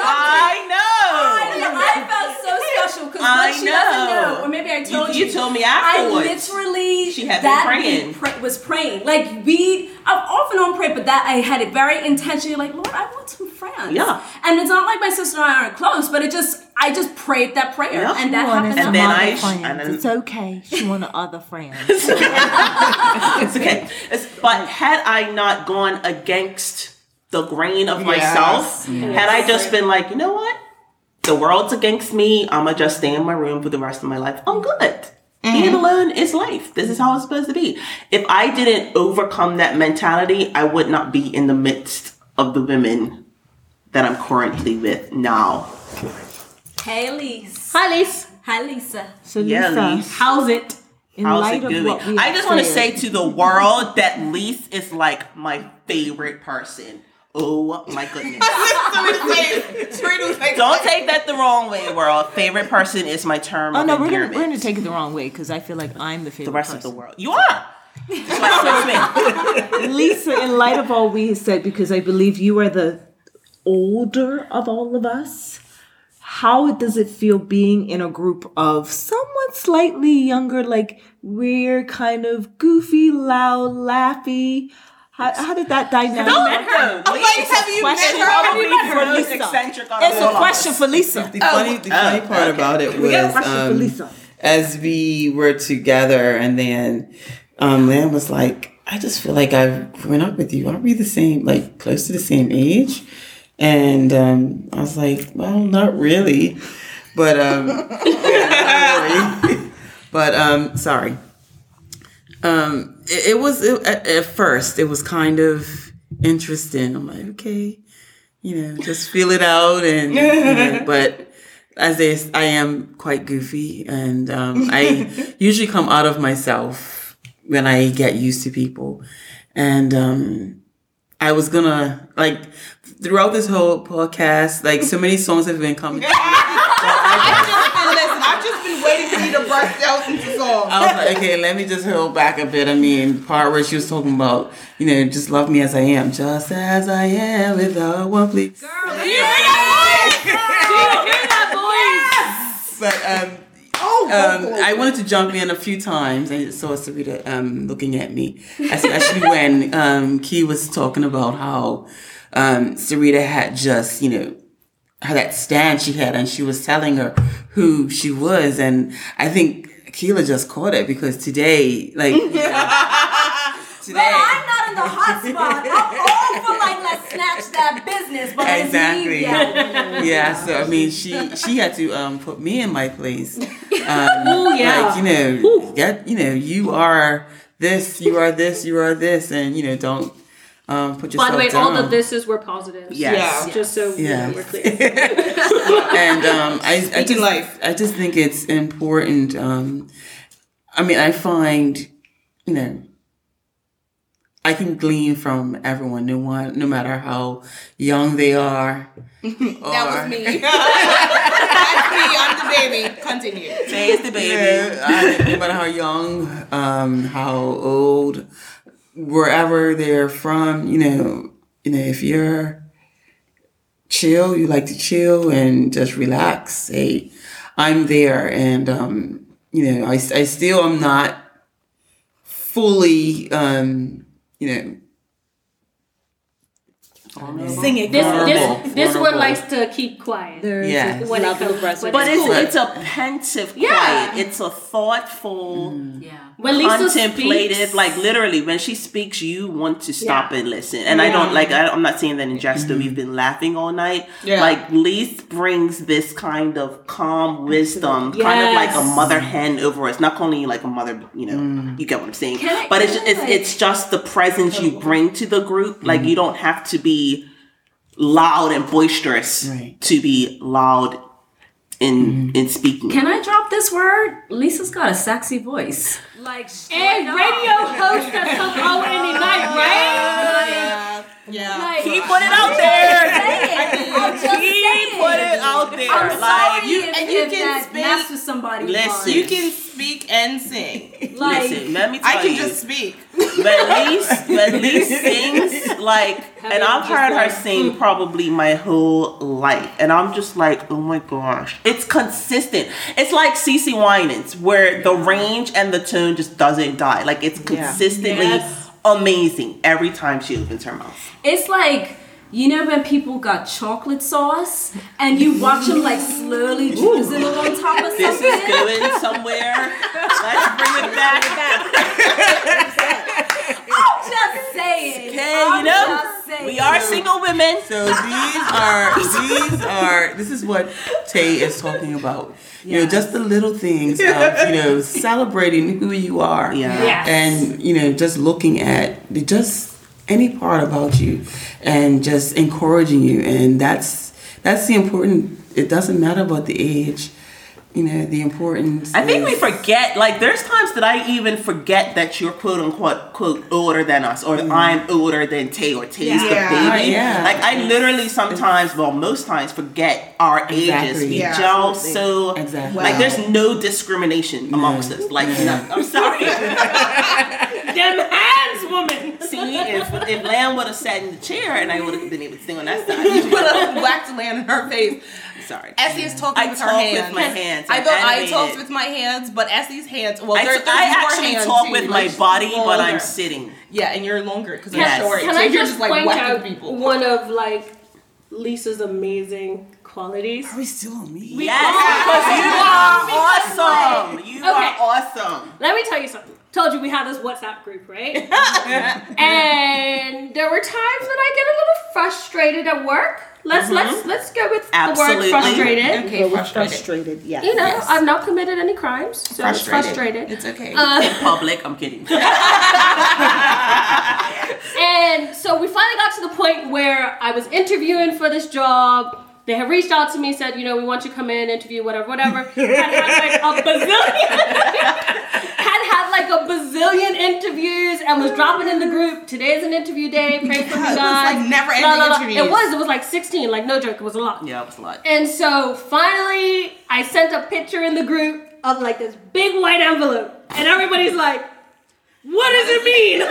I, know. I know. I felt so special because I what she doesn't know. know, or maybe I told you. you told me afterwards. I literally She had been that praying. pra- was praying. Like we, I've off and on prayer, but that I had it very intentionally. Like Lord, I want some friends. Yeah. And it's not like my sister and I aren't close, but it just I just prayed that prayer, Yeah. and that She happened. some to me. other friends. and then- it's okay. She wanted other friends. it's okay. It's, but had I not gone against the grain of myself, Yes. had I just been like, you know what? The world's against me. I'ma just stay in my room for the rest of my life. I'm good. Being alone is life. This is how it's supposed to be. If I didn't overcome that mentality, I would not be in the midst of the women that I'm currently with now. Hey, Lise. Hi, Lise. Hi, Lisa. So Yeah, Lisa, Lise. How's it? in How's light it of going? what we I just want to say to the world that Lise is like my favorite person. Oh my goodness. Don't take that the wrong way, world. Favorite person is my term Oh of no, we're gonna we're gonna take it the wrong way because I feel like I'm the favorite. the rest person. of the world. You are. That's why it's me. Lisa, in light of all we have said, because I believe you are the older of all of us, how does it feel being in a group of somewhat slightly younger, like we're kind of goofy, loud, laughy? How, how did that dynamic? No, I'm like, have you met her? Have probably you met for her? Lisa. eccentric It's a question for Lisa. The funny, the funny part about it We got was for um, Lisa. as we were together, and then um, Lamb was like, "I just feel like I've grown up with you. Aren't we the same, like close to the same age?" And um, I was like, "Well, not really, but um, yeah, not really. but um, sorry." Um, it, it was it, at, at first it was kind of interesting. I'm like, okay, you know, just feel it out, and you know, but as they, I am quite goofy, and um, I usually come out of myself when I get used to people, and um, I was gonna like throughout this whole podcast, like so many songs have been coming. I've just been, listen, I've just been waiting for you to burst out into song. I was like, okay, let me just hold back a bit. I mean, part where she was talking about, you know, just love me as I am, just as I am, without one plea. Girl, yeah. you hear that voice? Yes. But um, um, I wanted to jump in a few times. I saw Sarita um, looking at me, especially when um, Key was talking about how um, Sarita had just, you know, how that stand she had, and she was telling her who she was, and I think Keela just caught it because today, like, you know, But I'm not in the hot spot. I'm all for like let's snatch that business, but exactly. that. Yeah, so I mean, she she had to um put me in my place. Um, Ooh, yeah. Like you know, get you know, you are this, you are this, you are this, and you know, don't um put yourself By the way, down. all the thises were positives. Yes. Yeah. Just so you Yeah. we're clear. and um, I, I Speaking just life. I just think it's important. Um, I mean, I find you know. I can glean from everyone, no one, no matter how young they are. That was me. That's me. I'm the baby. Continue. There's the baby. Yeah, I- no matter how young, um, how old, wherever they're from, you know, you know, if you're chill, you like to chill and just relax. Hey, I'm there, and um, you know, I, I still am not fully, um, you know. Singing. This Vulnerable, this this one likes to keep quiet. Yeah. When it Level of comes, reservation. But it's cool. it's a pensive Yeah. quiet. It's a thoughtful, when Lisa contemplative. speaks, Like literally, when she speaks, you want to stop and listen. And I don't like. I, I'm not saying that in jest. We've mm-hmm. been laughing all night. Yeah. Like Lise brings this kind of calm wisdom, kind of like a mother hen over us. Not only like a mother, you know, mm. you get what I'm saying. Can I- but it's can I, it's like- it's just the presence you bring to the group. Like you mm-hmm. don't have to be loud and boisterous Right. to be loud in mm-hmm. in speaking. Can I drop this word? Lisa's got a sexy voice. Like and radio host that comes out any night, right? Yeah. Yeah. Like, He put it out there. I'm just He saying. put it out there. I'm like sorry you, if, and you if can that speak- mess with somebody. Listen. You can speak and sing. like listen. Let me tell I can you. just speak. But Lise, but Lise sings like, and I've heard her sing probably my whole life, and I'm just like, oh my gosh, it's consistent. It's like CeCe Winans, where the range and the tone just doesn't die. Like it's consistently Yes. Amazing every time she opens her mouth. It's like you know when people got chocolate sauce and you watch them like slowly drizzle it on top of This something. is going somewhere. Let's bring it back. I'm just saying. Okay, I'm you know, saying. we are single women. So these are these are this is what Tay is talking about. You know, just the little things of you know celebrating who you are. Yeah. Yes. And you know, just looking at the- just any part about you, and just encouraging you, and that's that's the important. It doesn't matter about the age. You know, the importance. I think we forget, like, there's times that I even forget that you're quote unquote, quote, older than us, or that I'm older than Tay, or Tay's Yeah. the baby. Yeah. Like, I literally sometimes, well, most times forget our ages. We Yeah, gel so, Exactly. like, there's no discrimination amongst us. Like, no, I'm sorry. Them hands, woman. See, if, if Lamb would have sat in the chair and I would have been able to sing on that side, You side, put a wax land in her face. I'm sorry. Essie is talking I with talk her with hands. my hands. I I'm thought I animated. talked with my hands, but Essie's hands. Well, I, there, t- I actually hand talk too, with like, my body, but I'm sitting. Yeah, and you're longer because Yes. I'm short. Can so I you're just, just like point whacking out people. one of like Lisa's amazing qualities? Are we still on me? Yes, because you are awesome. You Okay. are awesome. Let me tell you something. Told you we have this WhatsApp group, right? and there were times that I get a little frustrated at work. Let's let's let's go with Absolutely. the word frustrated. Okay, We're frustrated. frustrated. Yeah. You know, Yes. I've not committed any crimes, so it's frustrated. It's okay. Uh, In public, I'm kidding. And so we finally got to the point where I was interviewing for this job. They had reached out to me, said, you know, we want you to come in, interview, whatever, whatever. Had had like a bazillion, had had like a bazillion interviews, and was dropping in the group. Today's an interview day. Pray for me, Yeah, it was guys. like never-ending Blah, blah, blah. interviews. It was. It was like sixteen. Like no joke. It was a lot. yeah, it was a lot. And so finally, I sent a picture in the group of like this big white envelope, and everybody's like, "What does it mean?"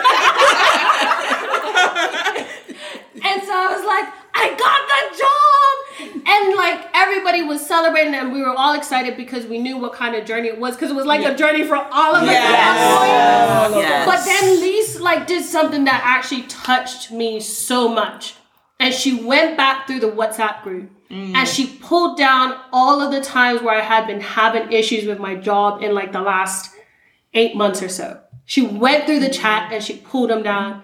and so I was like, "I got the job!" And like everybody was celebrating, and we were all excited because we knew what kind of journey it was, because it was like a journey for all of us. at. Yes. But then Lise like did something that actually touched me so much. And she went back through the WhatsApp group mm. and she pulled down all of the times where I had been having issues with my job in like the last eight months or so. She went through the chat and she pulled them down.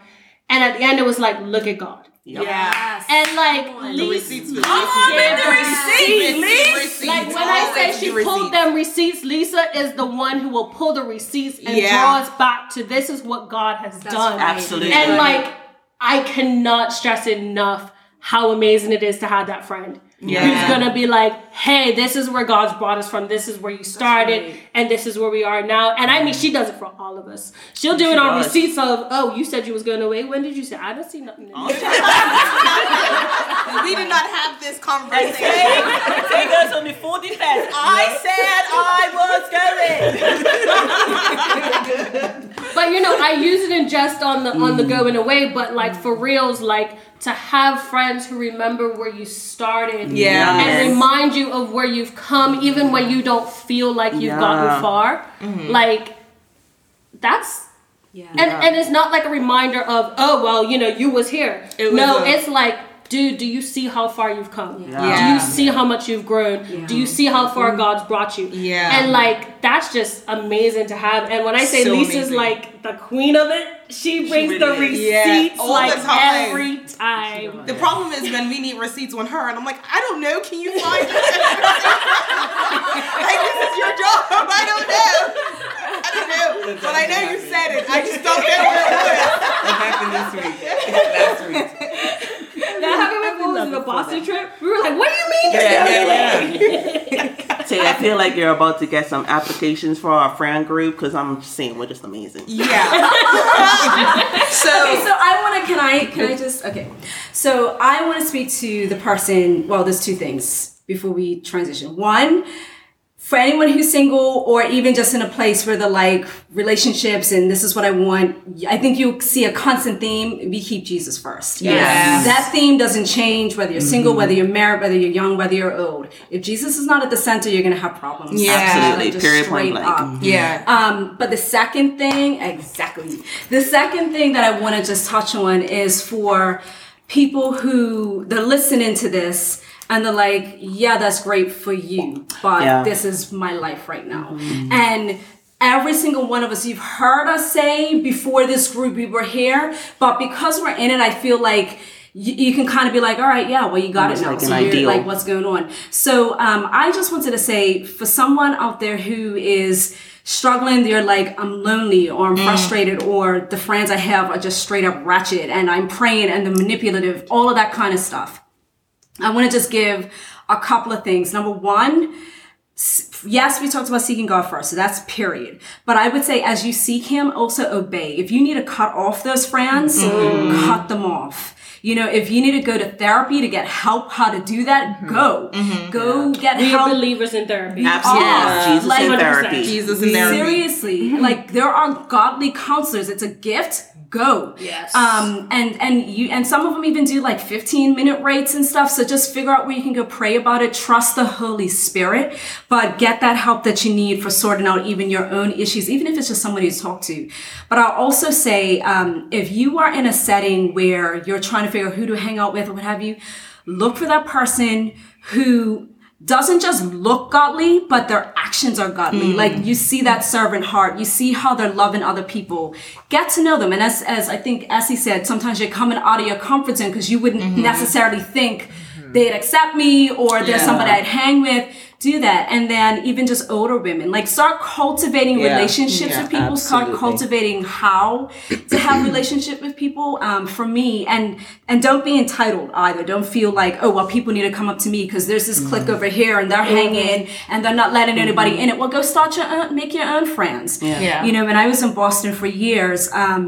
And at the end, it was like, look at God. Yeah. And like, Lise, receipts Lisa with gave The the receipts. receipts. Receipts. Like when I say she the pulled receipts. them receipts, Lisa is the one who will pull the receipts and Yeah. draw us back to this is what God has done. Absolutely. And like, I cannot stress enough how amazing it is to have that friend. Yeah. Who's gonna be like, hey, this is where God's brought us from. This is where you started, and this is where we are now. And I mean, she does it for all of us. She'll do it on does. receipts of, oh, you said you was going away. When did you say? I don't see nothing. we did not have this conversation. Take us on the full defense. I said I was going. but you know, I use it in jest on the on the going away, but like for reals, like to have friends who remember where you started Yeah. and Yes. remind you of where you've come, even when you don't feel like you've Yeah. gotten far. Mm-hmm. Like that's Yeah. and and it's not like a reminder of oh well you know you was here. It was no, a- it's like. Dude, do you see how far you've come? Yeah. Do you see how much you've grown? Do you see how far mm-hmm. God's brought you? Yeah. And like that's just amazing to have. And when I say So Lisa's amazing. like the queen of it, she brings the really is. receipts Yeah, all like the time. every time. The problem is when we need receipts on her, and I'm like, I don't know. Can you find it? like this is your job. I don't know. I don't know. But I know you said it. I just don't know where it was. What happened this week? Last week. That happened when we was in the Boston trip. We were like, what do you mean? you're Yeah, doing yeah. Tay, I feel like you're about to get some applications for our friend group because I'm just saying we're just amazing. Yeah. so, Okay, so I want to. Can I? Can I just? Okay. So I want to speak to the person. Well, there's two things before we transition. One, for anyone who's single or even just in a place where the like relationships and this is what I want. I think you'll see a constant theme. We keep Jesus first. Yes. That theme doesn't change whether you're single, whether you're married, whether you're young, whether you're old. If Jesus is not at the center, you're gonna have problems. Yeah. Absolutely. Like, just Period, point blank. up. yeah. Um, but the second thing, exactly. The second thing that I want to just touch on is for people who they're listening to this and they're like, yeah, that's great for you, but Yeah. this is my life right now. And every single one of us, you've heard us say before this group, we were here, but because we're in it, I feel like you, you can kind of be like, all right, yeah, well, you got It's it now. like so you're ideal. like, what's going on? So um, I just wanted to say for someone out there who is struggling, they're like, I'm lonely or I'm frustrated or the friends I have are just straight up ratchet and I'm praying and the manipulative, all of that kind of stuff. I want to just give a couple of things. Number one, yes, we talked about seeking God first, so that's period. But I would say as you seek Him, also obey. If you need to cut off those friends, mm-hmm. Mm-hmm. cut them off. You know, if you need to go to therapy to get help how to do that, mm-hmm. go. Go get We help. are believers in therapy. Absolutely. Yeah. Jesus Like- in 100%. therapy. Jesus in therapy. Seriously, like there are godly counselors. It's a gift. Go. Yes. Um, and and you and some of them even do like 15 minute rates and stuff. So just figure out where you can go pray about it. Trust the Holy Spirit, but get that help that you need for sorting out even your own issues, even if it's just somebody to talk to. But I'll also say, um, if you are in a setting where you're trying to figure out who to hang out with or what have you, look for that person who doesn't just look godly, but their actions are godly. Mm. Like you see that servant heart, you see how they're loving other people. Get to know them. And as, as I think Essie said, sometimes you're coming out of your comfort zone because you wouldn't mm-hmm. necessarily think mm-hmm. they'd accept me or there's Yeah. somebody I'd hang with. Do that. And then even just older women, like start cultivating Yeah. relationships Yeah, with people, start cultivating how to have relationship with people. Um, for me, and and don't be entitled either. Don't feel like, oh well, people need to come up to me because there's this clique over here and they're hanging and they're not letting anybody in it. Well, go start your own, make your own friends. Yeah. You know, when I was in Boston for years, um,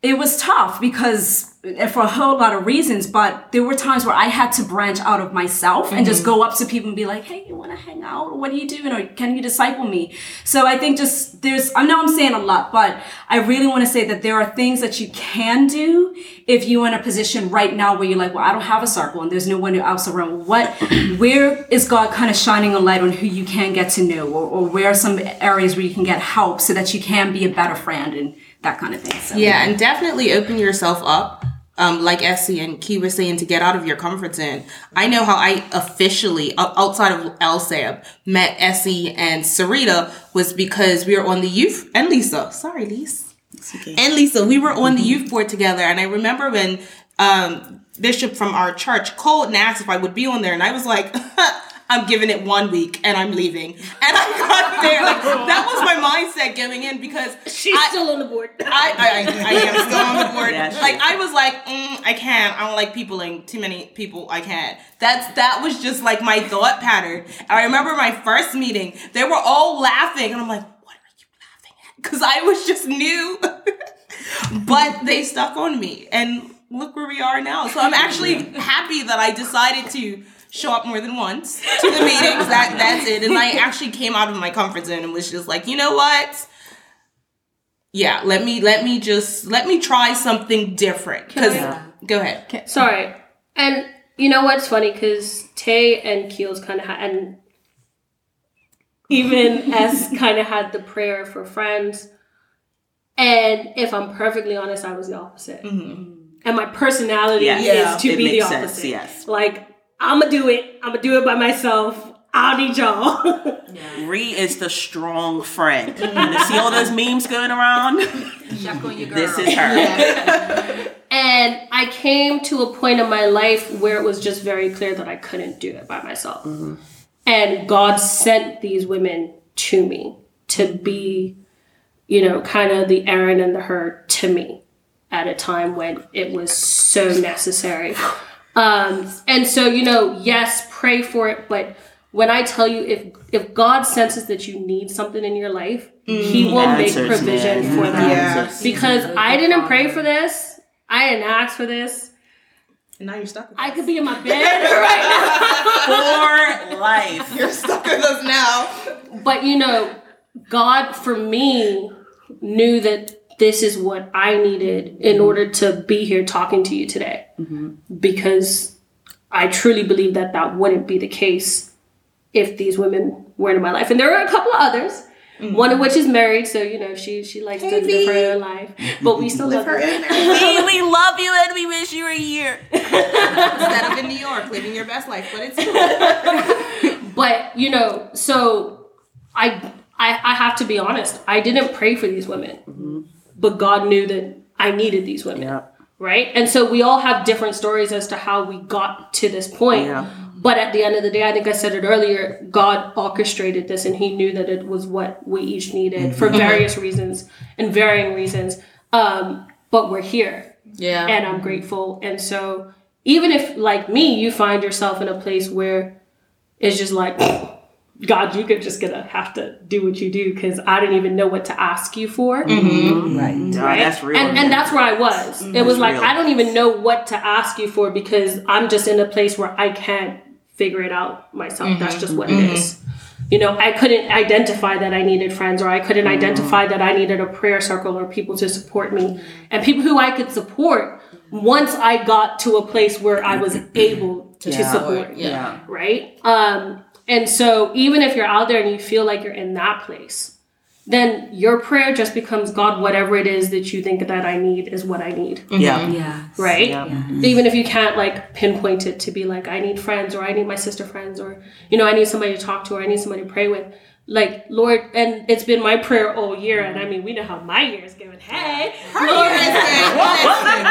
it was tough because eh, for a whole lot of reasons, but there were times where I had to branch out of myself and just Mhm. go up to people and be like, Hey, you want to hang out? What are you doing? Or can you disciple me? So I think just there's, I know I'm saying a lot, but I really want to say that there are things that you can do if you're in a position right now where you're like, well, I don't have a circle and there's no one else around. What, where is God kind of shining a light on who you can get to know or, or where are some areas where you can get help so that you can be a better friend and that kind of thing. So. Yeah, and definitely open yourself up. Um, like Essie and Key were saying, to get out of your comfort zone. I know how I officially, outside of LSAB, met Essie and Sarita was because we were on the youth, and Lisa, sorry, Lisa. Okay. And Lisa, we were on the youth board together, and I remember when um, Bishop from our church called and asked if I would be on there, and I was like, I'm giving it one week and I'm leaving. And I got there. Like, that was my mindset going in because she's still on the board. I, I, I, I am still on the board. Yeah, like. I was like, mm, I can't. I don't like peopling too many people. I can't. That's that was just like my thought pattern. And I remember my first meeting. They were all laughing, and I'm like, what are you laughing at? Because I was just new. but they stuck on me, and look where we are now. So I'm actually happy that I decided to show up more than once to the meetings. That that's it. And I actually came out of my comfort zone and was just like, you know what? Yeah, let me let me just let me try something different. Because go ahead. Sorry. And you know what's funny? Because Tay and Keels kind of had, and even S kind of had the prayer for friends. And if I'm perfectly honest, I was the opposite. Mm-hmm. And my personality Yeah. is Yeah. to It be the makes sense, opposite. yes. Like, I'm going to do it. I'm going to do it by myself. I don't need y'all. Ree is the strong friend. You see all those memes going around? This is Hur. And I came to a point in my life where it was just very clear that I couldn't do it by myself. Mm-hmm. And God sent these women to me to be, you know, kind of the Aaron and the her to me at a time when it was so necessary. Um, and so, you know, yes, pray for it, but when I tell you if if God senses that you need something in your life, He Mm. will make provision man. for that. Yes. Because I didn't pray for this. I didn't ask for this. And now you're stuck. I could be in my bed right now For life. You're stuck with us now. But you know, God for me knew that this is what I needed in mm-hmm. order to be here talking to you today. Mm-hmm. Because I truly believe that that wouldn't be the case if these women weren't in my life. And there are a couple of others. Mm-hmm. One of which is married, so you know she she likes to live her own life, but we still love her. we, we love you and we wish you were here. Instead of in New York living your best life, but it's but you know, so I, I I have to be honest. I didn't pray for these women, but God knew that I needed these women, right? And so we all have different stories as to how we got to this point. Yeah. But at the end of the day, I think I said it earlier. God orchestrated this, and He knew that it was what we each needed for Mhm. various reasons and varying reasons. Um, but we're here, Yeah. and I'm grateful. And so, even if, like me, you find yourself in a place where it's just like, God, you could just gonna have to do what you do because I didn't even know what to ask you for. Mhm. Right. Nah, Right. that's real. And, and that's where I was. It was That's like real. I don't even know what to ask you for because I'm just in a place where I can't figure it out myself. That's just what Mhm. it is. You know, I couldn't identify that I needed friends or I couldn't Mm-hmm. identify that I needed a prayer circle or people to support me. And people who I could support once I got to a place where I was able to Yeah. support. Yeah. Right? Um, and so even if you're out there and you feel like you're in that place, then your prayer just becomes God, whatever it is that you think that I need is what I need. Yeah. Yeah. Right? Yeah. Even if you can't like pinpoint it to be like, I need friends or I need my sister friends or, you know, I need somebody to talk to or I need somebody to pray with. Like, Lord, and it's been my prayer all year. And I mm-hmm. mean, we know how my year is going. Hey, Her year is going excellent.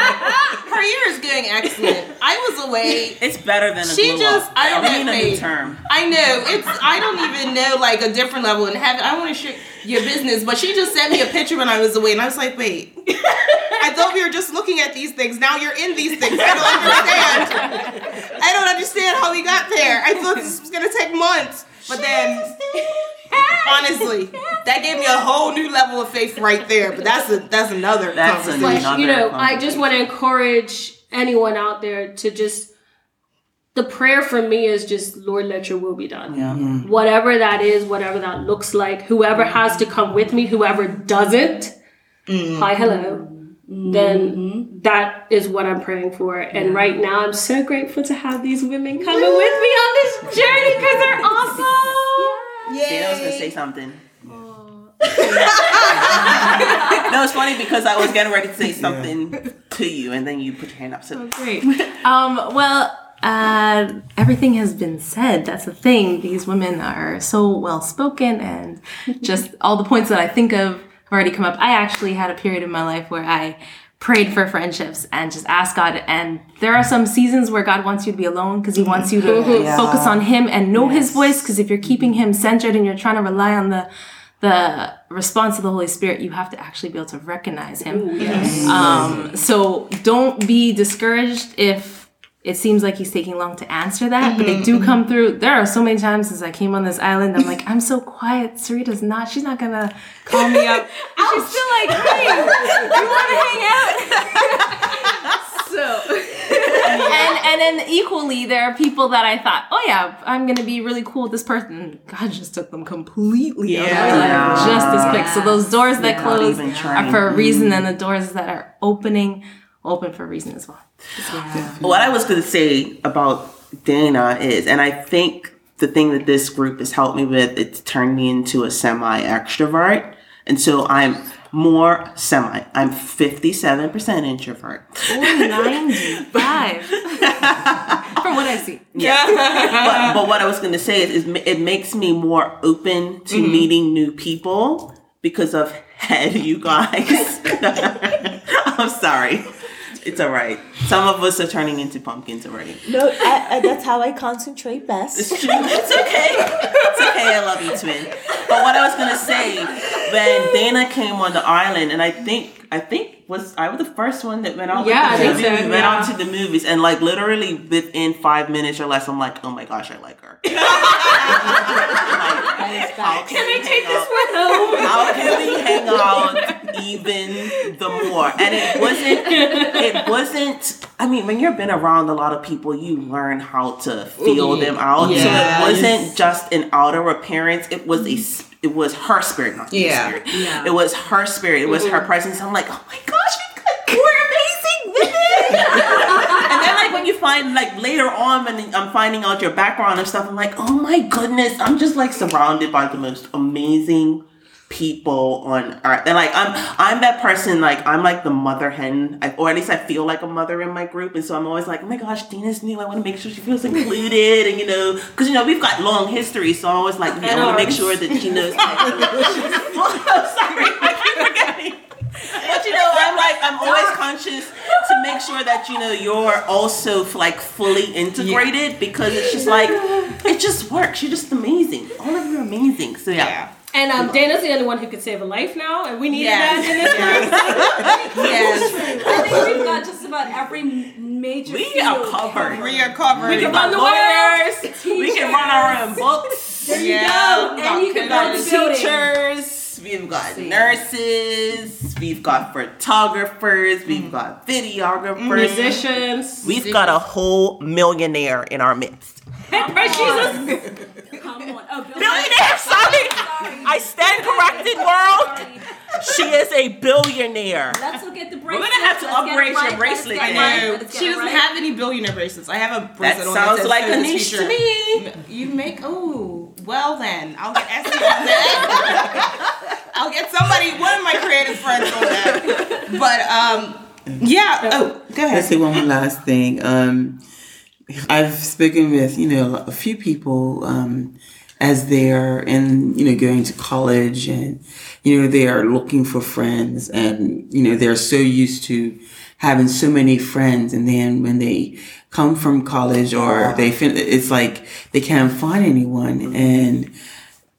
Her year is going excellent. I was away. It's better than a She just, up. I don't we know. a new term. I know. It's, I don't even know like a different level in heaven. I want to share your business, but she just sent me a picture when I was away, and I was like, wait. I thought we were just looking at these things. Now you're in these things. I don't understand. I don't understand how we got there. I thought this was gonna take months, but then. Honestly, that gave me a whole new level of faith right there. But that's a that's another That's conversation. Like, you know, I just want to encourage anyone out there to just the prayer for me is just Lord, let your will be done. Yeah. Whatever that is, whatever that looks like, whoever has to come with me, whoever doesn't, mm-hmm. hi, hello. Then that is what I'm praying for. And right now, I'm so grateful to have these women coming with me on this journey because they're awesome. Dana was gonna say something. no, it's funny because I was getting ready to say something to you, and then you put your hand up. So Great. Um, well, uh, everything has been said. That's the thing. These women are so well spoken, and just all the points that I think of have already come up. I actually had a period in my life where I prayed for friendships and just asked God. And there are some seasons where God wants you to be alone because He wants you to. Yeah. focus on Him and know His voice. Because if you're keeping Him centered and you're trying to rely on the the response of the Holy Spirit, you have to actually be able to recognize Him. Um, so don't be discouraged if it seems like He's taking long to answer that, but they do mm-hmm, come mm-hmm. through. There are so many times since I came on this island, I'm like, I'm so quiet. Sarita's not. She's not gonna call me up. She's still like, Hey, you want to hang out? so and and then equally there are people that I thought, oh yeah, I'm gonna be really cool with this person. God just took them completely out of my Yeah. life just as quick. So those doors that Yeah. close are for a reason, and the doors that are opening open for a reason as well. What I was going to say about Dana is, and I think the thing that this group has helped me with, it's turned me into a semi extrovert. And so I'm more semi. I'm 57% introvert. Ooh, 95. From what I see. Yeah. but, but what I was going to say is, is it makes me more open to Mhm. meeting new people because of head, you guys. I'm sorry. It's all right. Some of us are turning into pumpkins already. No, I, I, that's how I concentrate best. It's true. It's okay. It's okay. I love you, twin. But what I was gonna say, when Dana came on the island, and I think I think was I was the first one that went out. with the I think so, We went yeah. out to the movies, and like literally within five minutes or less, I'm like, oh my gosh, I like her. Can I take this one home? How can we hang out even the more? And it wasn't. It wasn't. I mean, when you've been around a lot of people, you learn how to feel them out. Yes. So it wasn't just an outer appearance. It was a. It was her spirit, not Yeah. spirit. Yeah. It was her spirit. It was her Mhm. presence. I'm like, oh my gosh, we've got four amazing women. and then like when you find like later on when I'm finding out your background and stuff, I'm like, oh my goodness, I'm just like surrounded by the most amazing people on earth. And like I'm I'm that person, like I'm like the mother hen, or at least I feel like a mother in my group. And so I'm always like, oh my gosh, Dina's new. I want to make sure she feels included. And you know, because you know, we've got long history. So I'm always like, I want to make sure that she knows. I'm sorry, I keep forgetting. But you know, I'm like, I'm always conscious to make sure that you know you're also like fully integrated because it's just like it just works. You're just amazing. All of you are amazing. So yeah. And um, Dana's the only one who could save a life now, and we need Yes. that in this group. Yes. I think we've got just about every major We field are covered. We are covered. We can run the lawyers. We can run our own books. There you go. And you can We've build the building. teachers. We've got nurses. We've got photographers. We've mm. got videographers. Musicians. We've got a whole millionaire in our midst. Praise Jesus. Come on. Oh, Billionaire, sorry. I stand corrected, world. She is a billionaire. Let's look at the bracelet. We're gonna have to Let's upgrade your right. Let's bracelet get it then. right. No, she doesn't right. have any billionaire bracelets. I have a That bracelet on sounds says like Phyllis Anish to me. You make oh well then I'll get Essie on that. I'll get somebody one of my creative friends on that. But um yeah oh go ahead. Let's say one more last thing. Um, I've spoken with you know a few people um, as they're in you know going to college and you know they are looking for friends and you know they're so used to having so many friends and then when they come from college or they fin- it's like they can't find anyone. And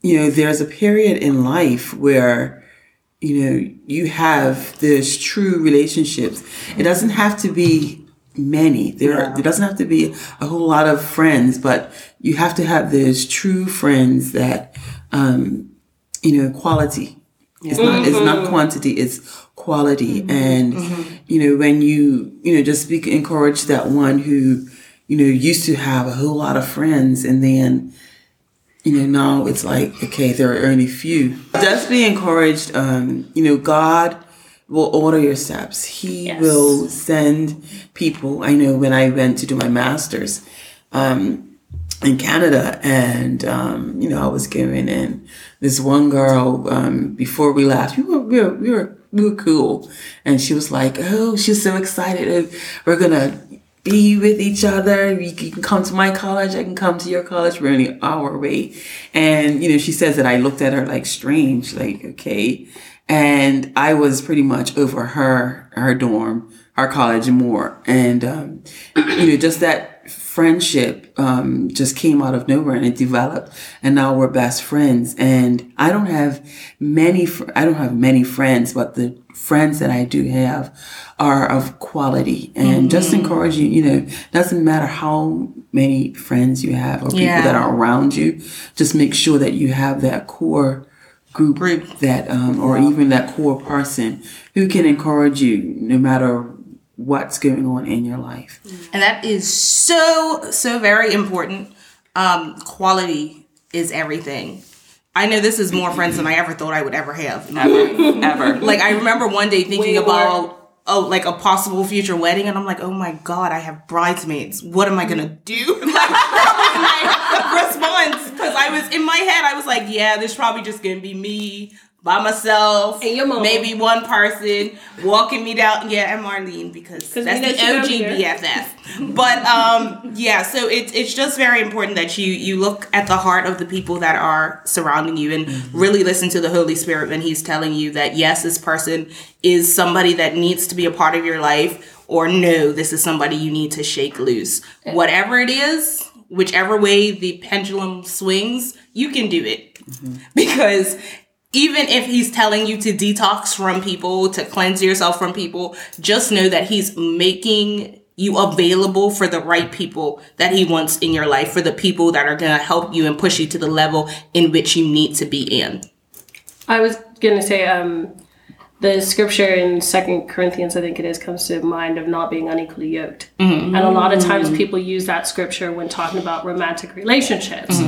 you know there's a period in life where you know you have this true relationships. It doesn't have to be many. There are, there doesn't have to be a whole lot of friends but you have to have those true friends that um you know, quality. It's not it's not Mm-hmm. quantity, it's quality. And you know, when you, you know, just be encourage that one who, you know, used to have a whole lot of friends and then you know, now it's like, okay, there are only few. Just be encouraged. Um, you know, God will order your steps. He will send people. I know when I went to do my master's, um, in Canada, and um, you know, I was given and this one girl um, before we left. We were, we were, we were, we were cool, and she was like, "Oh, she's so excited! We're gonna be with each other. You can you can come to my college. I can come to your college. We're only an hour away." And you know, she says that I looked at her like strange, like okay. And I was pretty much over her, her dorm, our college and more. And, um, you know, just that friendship, um, just came out of nowhere and it developed. And now we're best friends. And I don't have many, fr- I don't have many friends, but the friends that I do have are of quality and just encourage you, you know, doesn't matter how many friends you have or people Yeah. that are around you, just make sure that you have that core group, that um, or even that core person who can encourage you no matter what's going on in your life. And that is so, so very important. Um, quality is everything. I know this is more friends than I ever thought I would ever have. Ever. Ever. Like I remember one day thinking Way more. about oh like a possible future wedding and I'm like, oh my god, I have bridesmaids. What am I gonna do? like that was my response. Because I was in my head, I was like, yeah, this probably just gonna be me by myself. And your mom. Maybe one person walking me down. Yeah, and Marlene because 'Cause that's the OG. BFF. But um yeah, so it's it's just very important that you you look at the heart of the people that are surrounding you and really listen to the Holy Spirit when he's telling you that yes, this person is somebody that needs to be a part of your life or no, this is somebody you need to shake loose. Whatever it is, whichever way the pendulum swings, you can do it. Because even if he's telling you to detox from people, to cleanse yourself from people, just know that he's making you available for the right people that he wants in your life, for the people that are going to help you and push you to the level in which you need to be in. I was gonna say, um, the scripture in Second Corinthians, I think it is, comes to mind of not being unequally yoked. And a lot of times people use that scripture when talking about romantic relationships.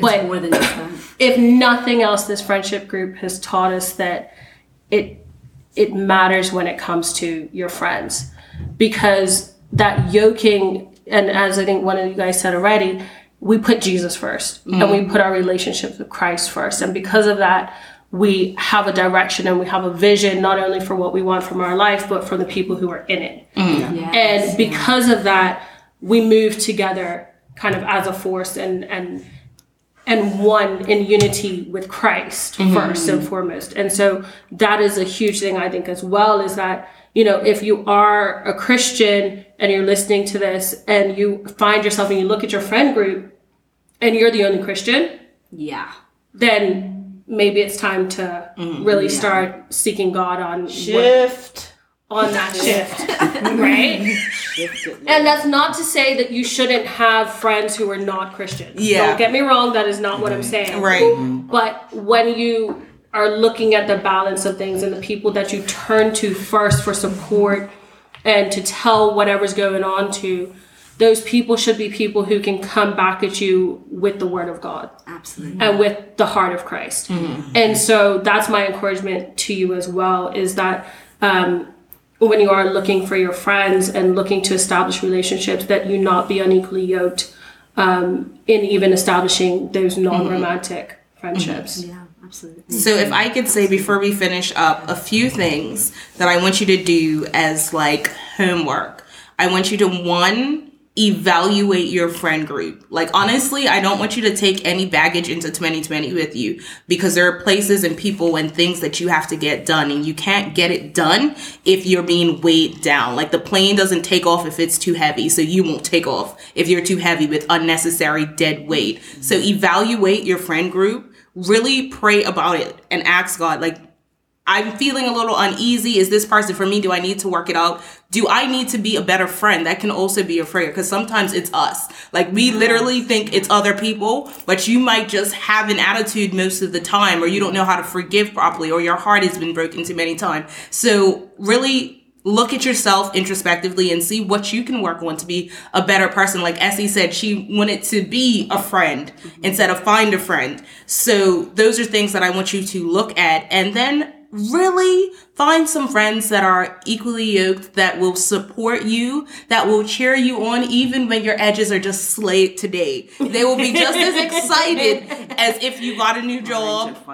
But more than just that. If nothing else, this friendship group has taught us that it it matters when it comes to your friends. Because that yoking and as I think one of you guys said already, we put Jesus 1st and we mm. put our relationship with Christ first. And because of that, we have a direction and we have a vision not only for what we want from our life, but for the people who are in it. Mm. And because of that, we move together kind of as a force and and and one in unity with Christ mm-hmm. first and foremost. And so that is a huge thing I think as well is that you know if you are a Christian and you're listening to this and you find yourself and you look at your friend group and you're the only Christian, Yeah. then maybe it's time to mm-hmm. really start seeking God on what- Shift. On that shift, right? And that's not to say that you shouldn't have friends who are not Christians. Yeah. Don't get me wrong, that is not what I'm saying. Right. But when you are looking at the balance of things and the people that you turn to first for support and to tell whatever's going on to, those people should be people who can come back at you with the word of God Absolutely. and with the heart of Christ. And so that's my encouragement to you as well is that um, when you are looking for your friends and looking to establish relationships, that you not be unequally yoked um, in even establishing those non romantic friendships. Yeah, absolutely. So if I could say before we finish up a few things that I want you to do as like homework. I want you to one evaluate your friend group. Like honestly, I don't want you to take any baggage into 2020 with you because there are places and people and things that you have to get done and you can't get it done if you're being weighed down. Like the plane doesn't take off if it's too heavy, so you won't take off if you're too heavy with unnecessary dead weight. So evaluate your friend group really pray about it and ask God, like, I'm feeling a little uneasy. Is this person for me? Do I need to work it out? Do I need to be a better friend? That can also be a prayer because sometimes it's us. Like we literally think it's other people, but you might just have an attitude most of the time, or you don't know how to forgive properly, or your heart has been broken too many times. So really look at yourself introspectively and see what you can work on to be a better person. Like Essie said, she wanted to be a friend mm-hmm. instead of find a friend. So those are things that I want you to look at and then really find some friends that are equally yoked that will support you, that will cheer you on even when your edges are just slayed today. They will be just as excited as if you got a new job.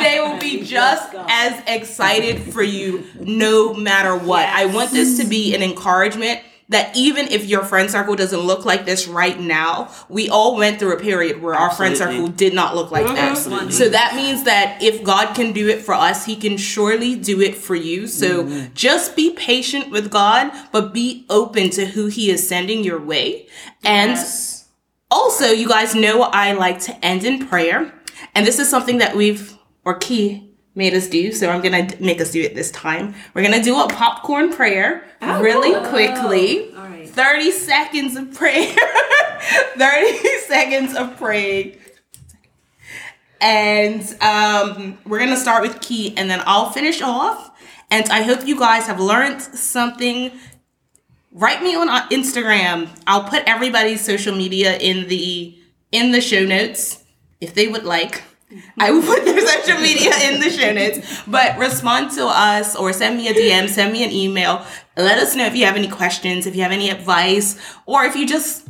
they will be just as excited for you no matter what. I want this to be an encouragement that even if your friend circle doesn't look like this right now, we all went through a period where our friend circle did not look like Mhm. that. Absolutely. So that means that if God can do it for us, He can surely do it for you. So just be patient with God, but be open to who He is sending your way. And also, you guys know I like to end in prayer. And this is something that we've, or Key, made us do. So I'm to make us do it this time. We're to do a popcorn prayer really quickly. 30 seconds of prayer. 30 seconds of praying. And um, we're to start with Key and then I'll finish off. And I hope you guys have learned something write me on uh, Instagram. I'll put everybody's social media in the in the show notes if they would like. I will put their social media in the show notes. But respond to us or send me a DM, send me an email. Let us know if you have any questions, if you have any advice, or if you just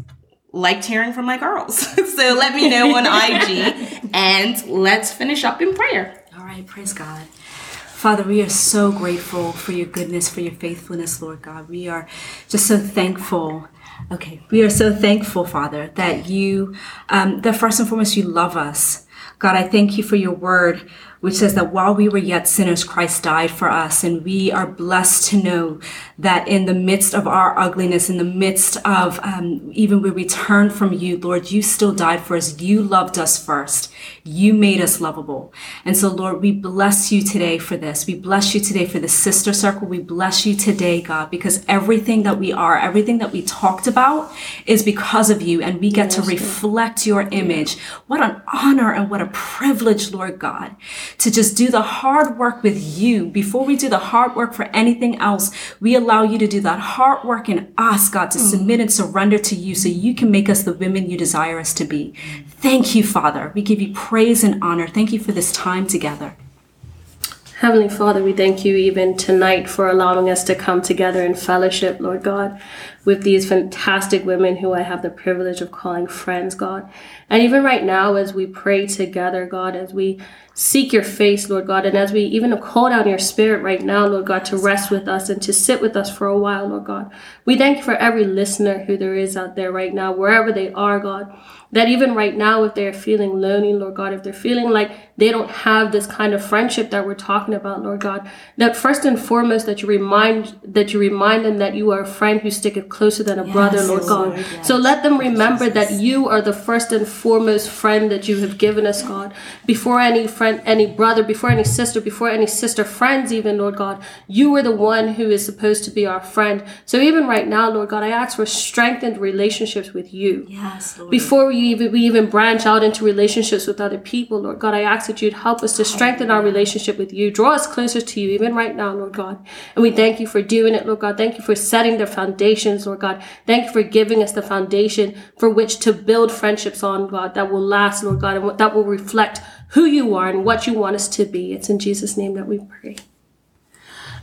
liked hearing from my girls. so let me know on IG and let's finish up in prayer. All right, praise God. Father, we are so grateful for your goodness, for your faithfulness, Lord God. We are just so thankful. Okay, we are so thankful, Father, that you, um, that first and foremost, you love us. God, I thank you for your word, which says that while we were yet sinners, Christ died for us. And we are blessed to know that in the midst of our ugliness, in the midst of um, even when we returned from you, Lord, you still died for us. You loved us first. You made us lovable. And so, Lord, we bless you today for this. We bless you today for the sister circle. We bless you today, God, because everything that we are, everything that we talked about is because of you. And we get to reflect your image. What an honor and what a privilege, Lord God, to just do the hard work with you. Before we do the hard work for anything else, we allow you to do that hard work in us, God, to submit and surrender to you so you can make us the women you desire us to be. Thank you, Father. We give you praise and honor. Thank you for this time together. Heavenly Father, we thank you even tonight for allowing us to come together in fellowship, Lord God, with these fantastic women who I have the privilege of calling friends, God. And even right now, as we pray together, God, as we seek your face, Lord God, and as we even call down your spirit right now, Lord God, to rest with us and to sit with us for a while, Lord God. We thank you for every listener who there is out there right now, wherever they are, God. That even right now, if they're feeling lonely, Lord God, if they're feeling like they don't have this kind of friendship that we're talking about, Lord God, that first and foremost that you remind that you remind them that you are a friend who sticketh closer than a brother, Lord God. So let them remember that you are the first and foremost friend that you have given us, God. Before any friend, any brother, before any sister, before any sister friends, even Lord God, you are the one who is supposed to be our friend. So even right now, Lord God, I ask for strengthened relationships with you. Yes, Lord. Before we even, we even branch out into relationships with other people, Lord God, I ask that you'd help us to strengthen our relationship with you. Draw us closer to you, even right now, Lord God. And we thank you for doing it, Lord God. Thank you for setting the foundations, Lord God. Thank you for giving us the foundation for which to build friendships on, God, that will last, Lord God, and that will reflect who you are and what you want us to be. It's in Jesus' name that we pray.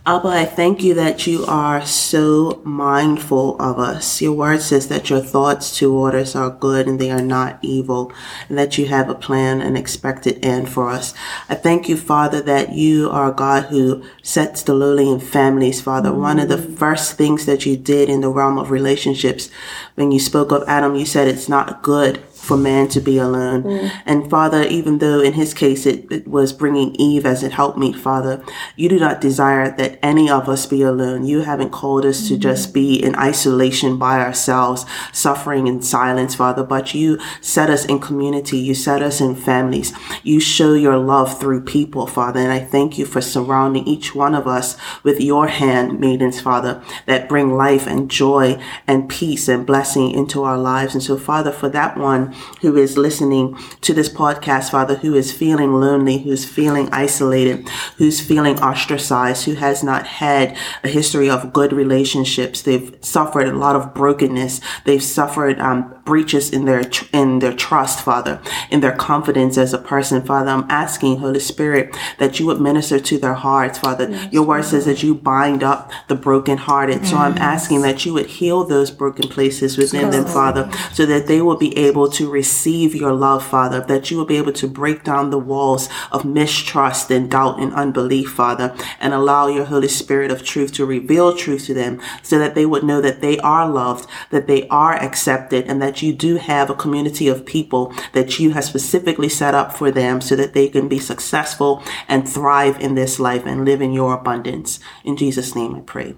Abba, I thank you that you are so mindful of us. Your word says that your thoughts toward us are good and they are not evil, and that you have a plan and expected end for us. I thank you, Father, that you are a God who sets the lowly in families, Father. One of the mm. first things that you did in the realm of relationships, when you spoke of Adam, you said it's not good for man to be alone. Mm. And Father, even though in his case it, it was bringing Eve as it helped me, Father, you do not desire that any of us be alone. You haven't called us to just be in isolation by ourselves, suffering in silence, Father, but you set us in community. You set us in families. You show your love through people, Father. And I thank you for surrounding each one of us with your hand, maidens, Father, that bring life and joy and peace and blessing into our lives. And so, Father, for that one who is listening to this podcast, Father, who is feeling lonely, who's feeling isolated, who's feeling ostracized, who has not had a history of good relationships, they've suffered a lot of brokenness, they've suffered um, breaches in their in their trust, Father, in their confidence as a person, Father. I'm asking, Holy Spirit, that you would minister to their hearts, Father. Your word says that you bind up the brokenhearted. So I'm asking that you would heal those broken places within them, Father, so that they will be able to receive your love, Father, that you will be able to break down the walls of mistrust and doubt and unbelief, Father, and allow your Holy Spirit of truth to reveal truth to them so that they would know that they are loved, that they are accepted, and that you do have a community of people that you have specifically set up for them so that they can be successful and thrive in this life and live in your abundance. In Jesus' name I pray.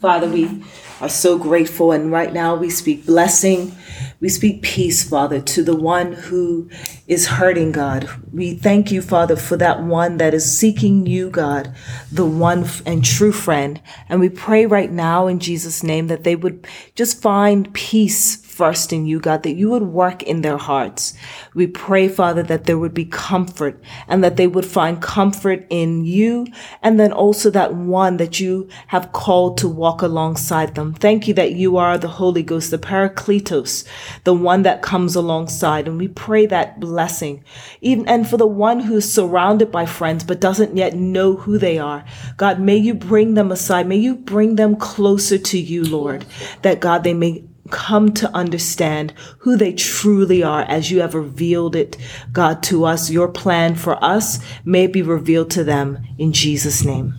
Father, we are so grateful. And right now we speak blessing. We speak peace, Father, to the one who is hurting, God. We thank you, Father, for that one that is seeking you, God, the one and true friend. And we pray right now in Jesus' name that they would just find peace first in you, God, that you would work in their hearts. We pray, Father, that there would be comfort and that they would find comfort in you and then also that one that you have called to walk alongside them. Thank you that you are the Holy Ghost, the Paracletos, the one that comes alongside. And we pray that blessing. Even and for the one who's surrounded by friends but doesn't yet know who they are. God, may you bring them aside. May you bring them closer to you, Lord, that God, they may come to understand who they truly are as you have revealed it, God, to us. Your plan for us may be revealed to them in Jesus' name.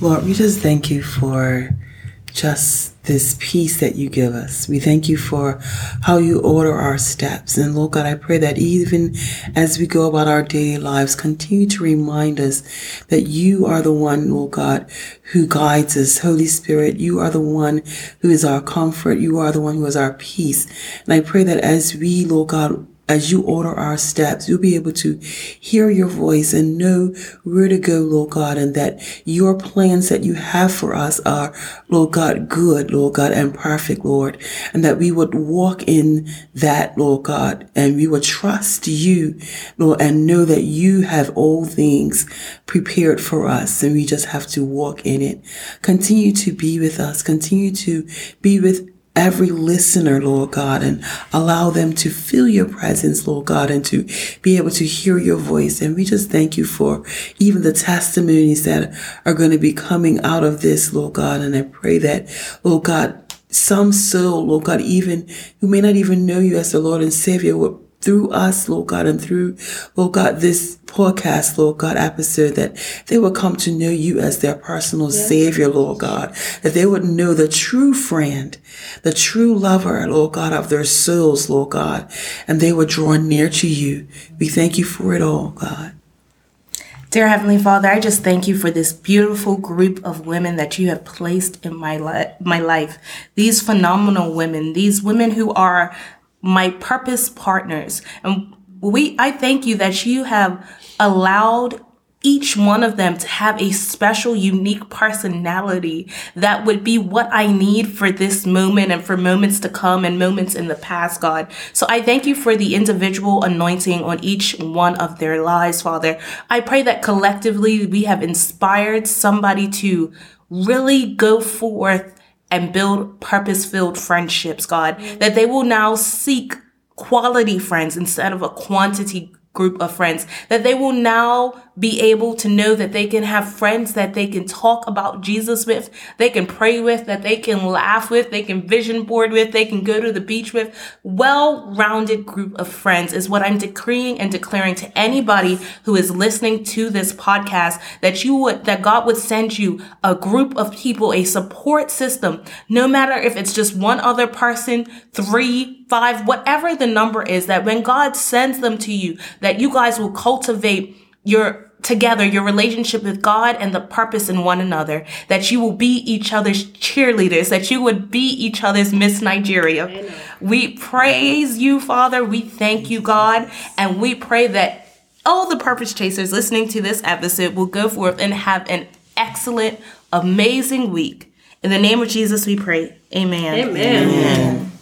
Lord, we just thank you for just this peace that you give us. We thank you for how you order our steps. And Lord God, I pray that even as we go about our daily lives, continue to remind us that you are the one, Lord God, who guides us. Holy Spirit, you are the one who is our comfort. You are the one who is our peace. And I pray that as we, Lord God, as you order our steps, you'll be able to hear your voice and know where to go, Lord God, and that your plans that you have for us are, Lord God, good, Lord God, and perfect, Lord, and that we would walk in that, Lord God, and we would trust you, Lord, and know that you have all things prepared for us, and we just have to walk in it. Continue to be with us. Continue to be with every listener, Lord God, and allow them to feel your presence, Lord God, and to be able to hear your voice. And we just thank you for even the testimonies that are going to be coming out of this, Lord God. And I pray that, Lord God, some soul, Lord God, even who may not even know you as the Lord and Savior, would through us, Lord God, and through, Lord God, this podcast, Lord God, episode, that they will come to know you as their personal Savior, Lord God, that they would know the true friend, the true lover, Lord God, of their souls, Lord God, and they would draw near to you. We thank you for it all, God. Dear Heavenly Father, I just thank you for this beautiful group of women that you have placed in my li- my life. These phenomenal women, these women who are my purpose partners. And we I thank you that you have allowed each one of them to have a special, unique personality that would be what I need for this moment and for moments to come and moments in the past, God. So I thank you for the individual anointing on each one of their lives, Father. I pray that collectively we have inspired somebody to really go forth and build purpose filled friendships, God, that they will now seek quality friends instead of a quantity group of friends, that they will now be able to know that they can have friends that they can talk about Jesus with, they can pray with, that they can laugh with, they can vision board with, they can go to the beach with. Well rounded group of friends is what I'm decreeing and declaring to anybody who is listening to this podcast that you would, that God would send you a group of people, a support system, no matter if it's just one other person, three, five, whatever the number is, that when God sends them to you, that you guys will cultivate your together your relationship with God and the purpose in one another, that you will be each other's cheerleaders, that you would be each other's Miss Nigeria. We praise you, Father. We thank you, God, and we pray that all the purpose chasers listening to this episode will go forth and have an excellent, amazing week. In the name of Jesus, we pray. Amen. Amen. Amen.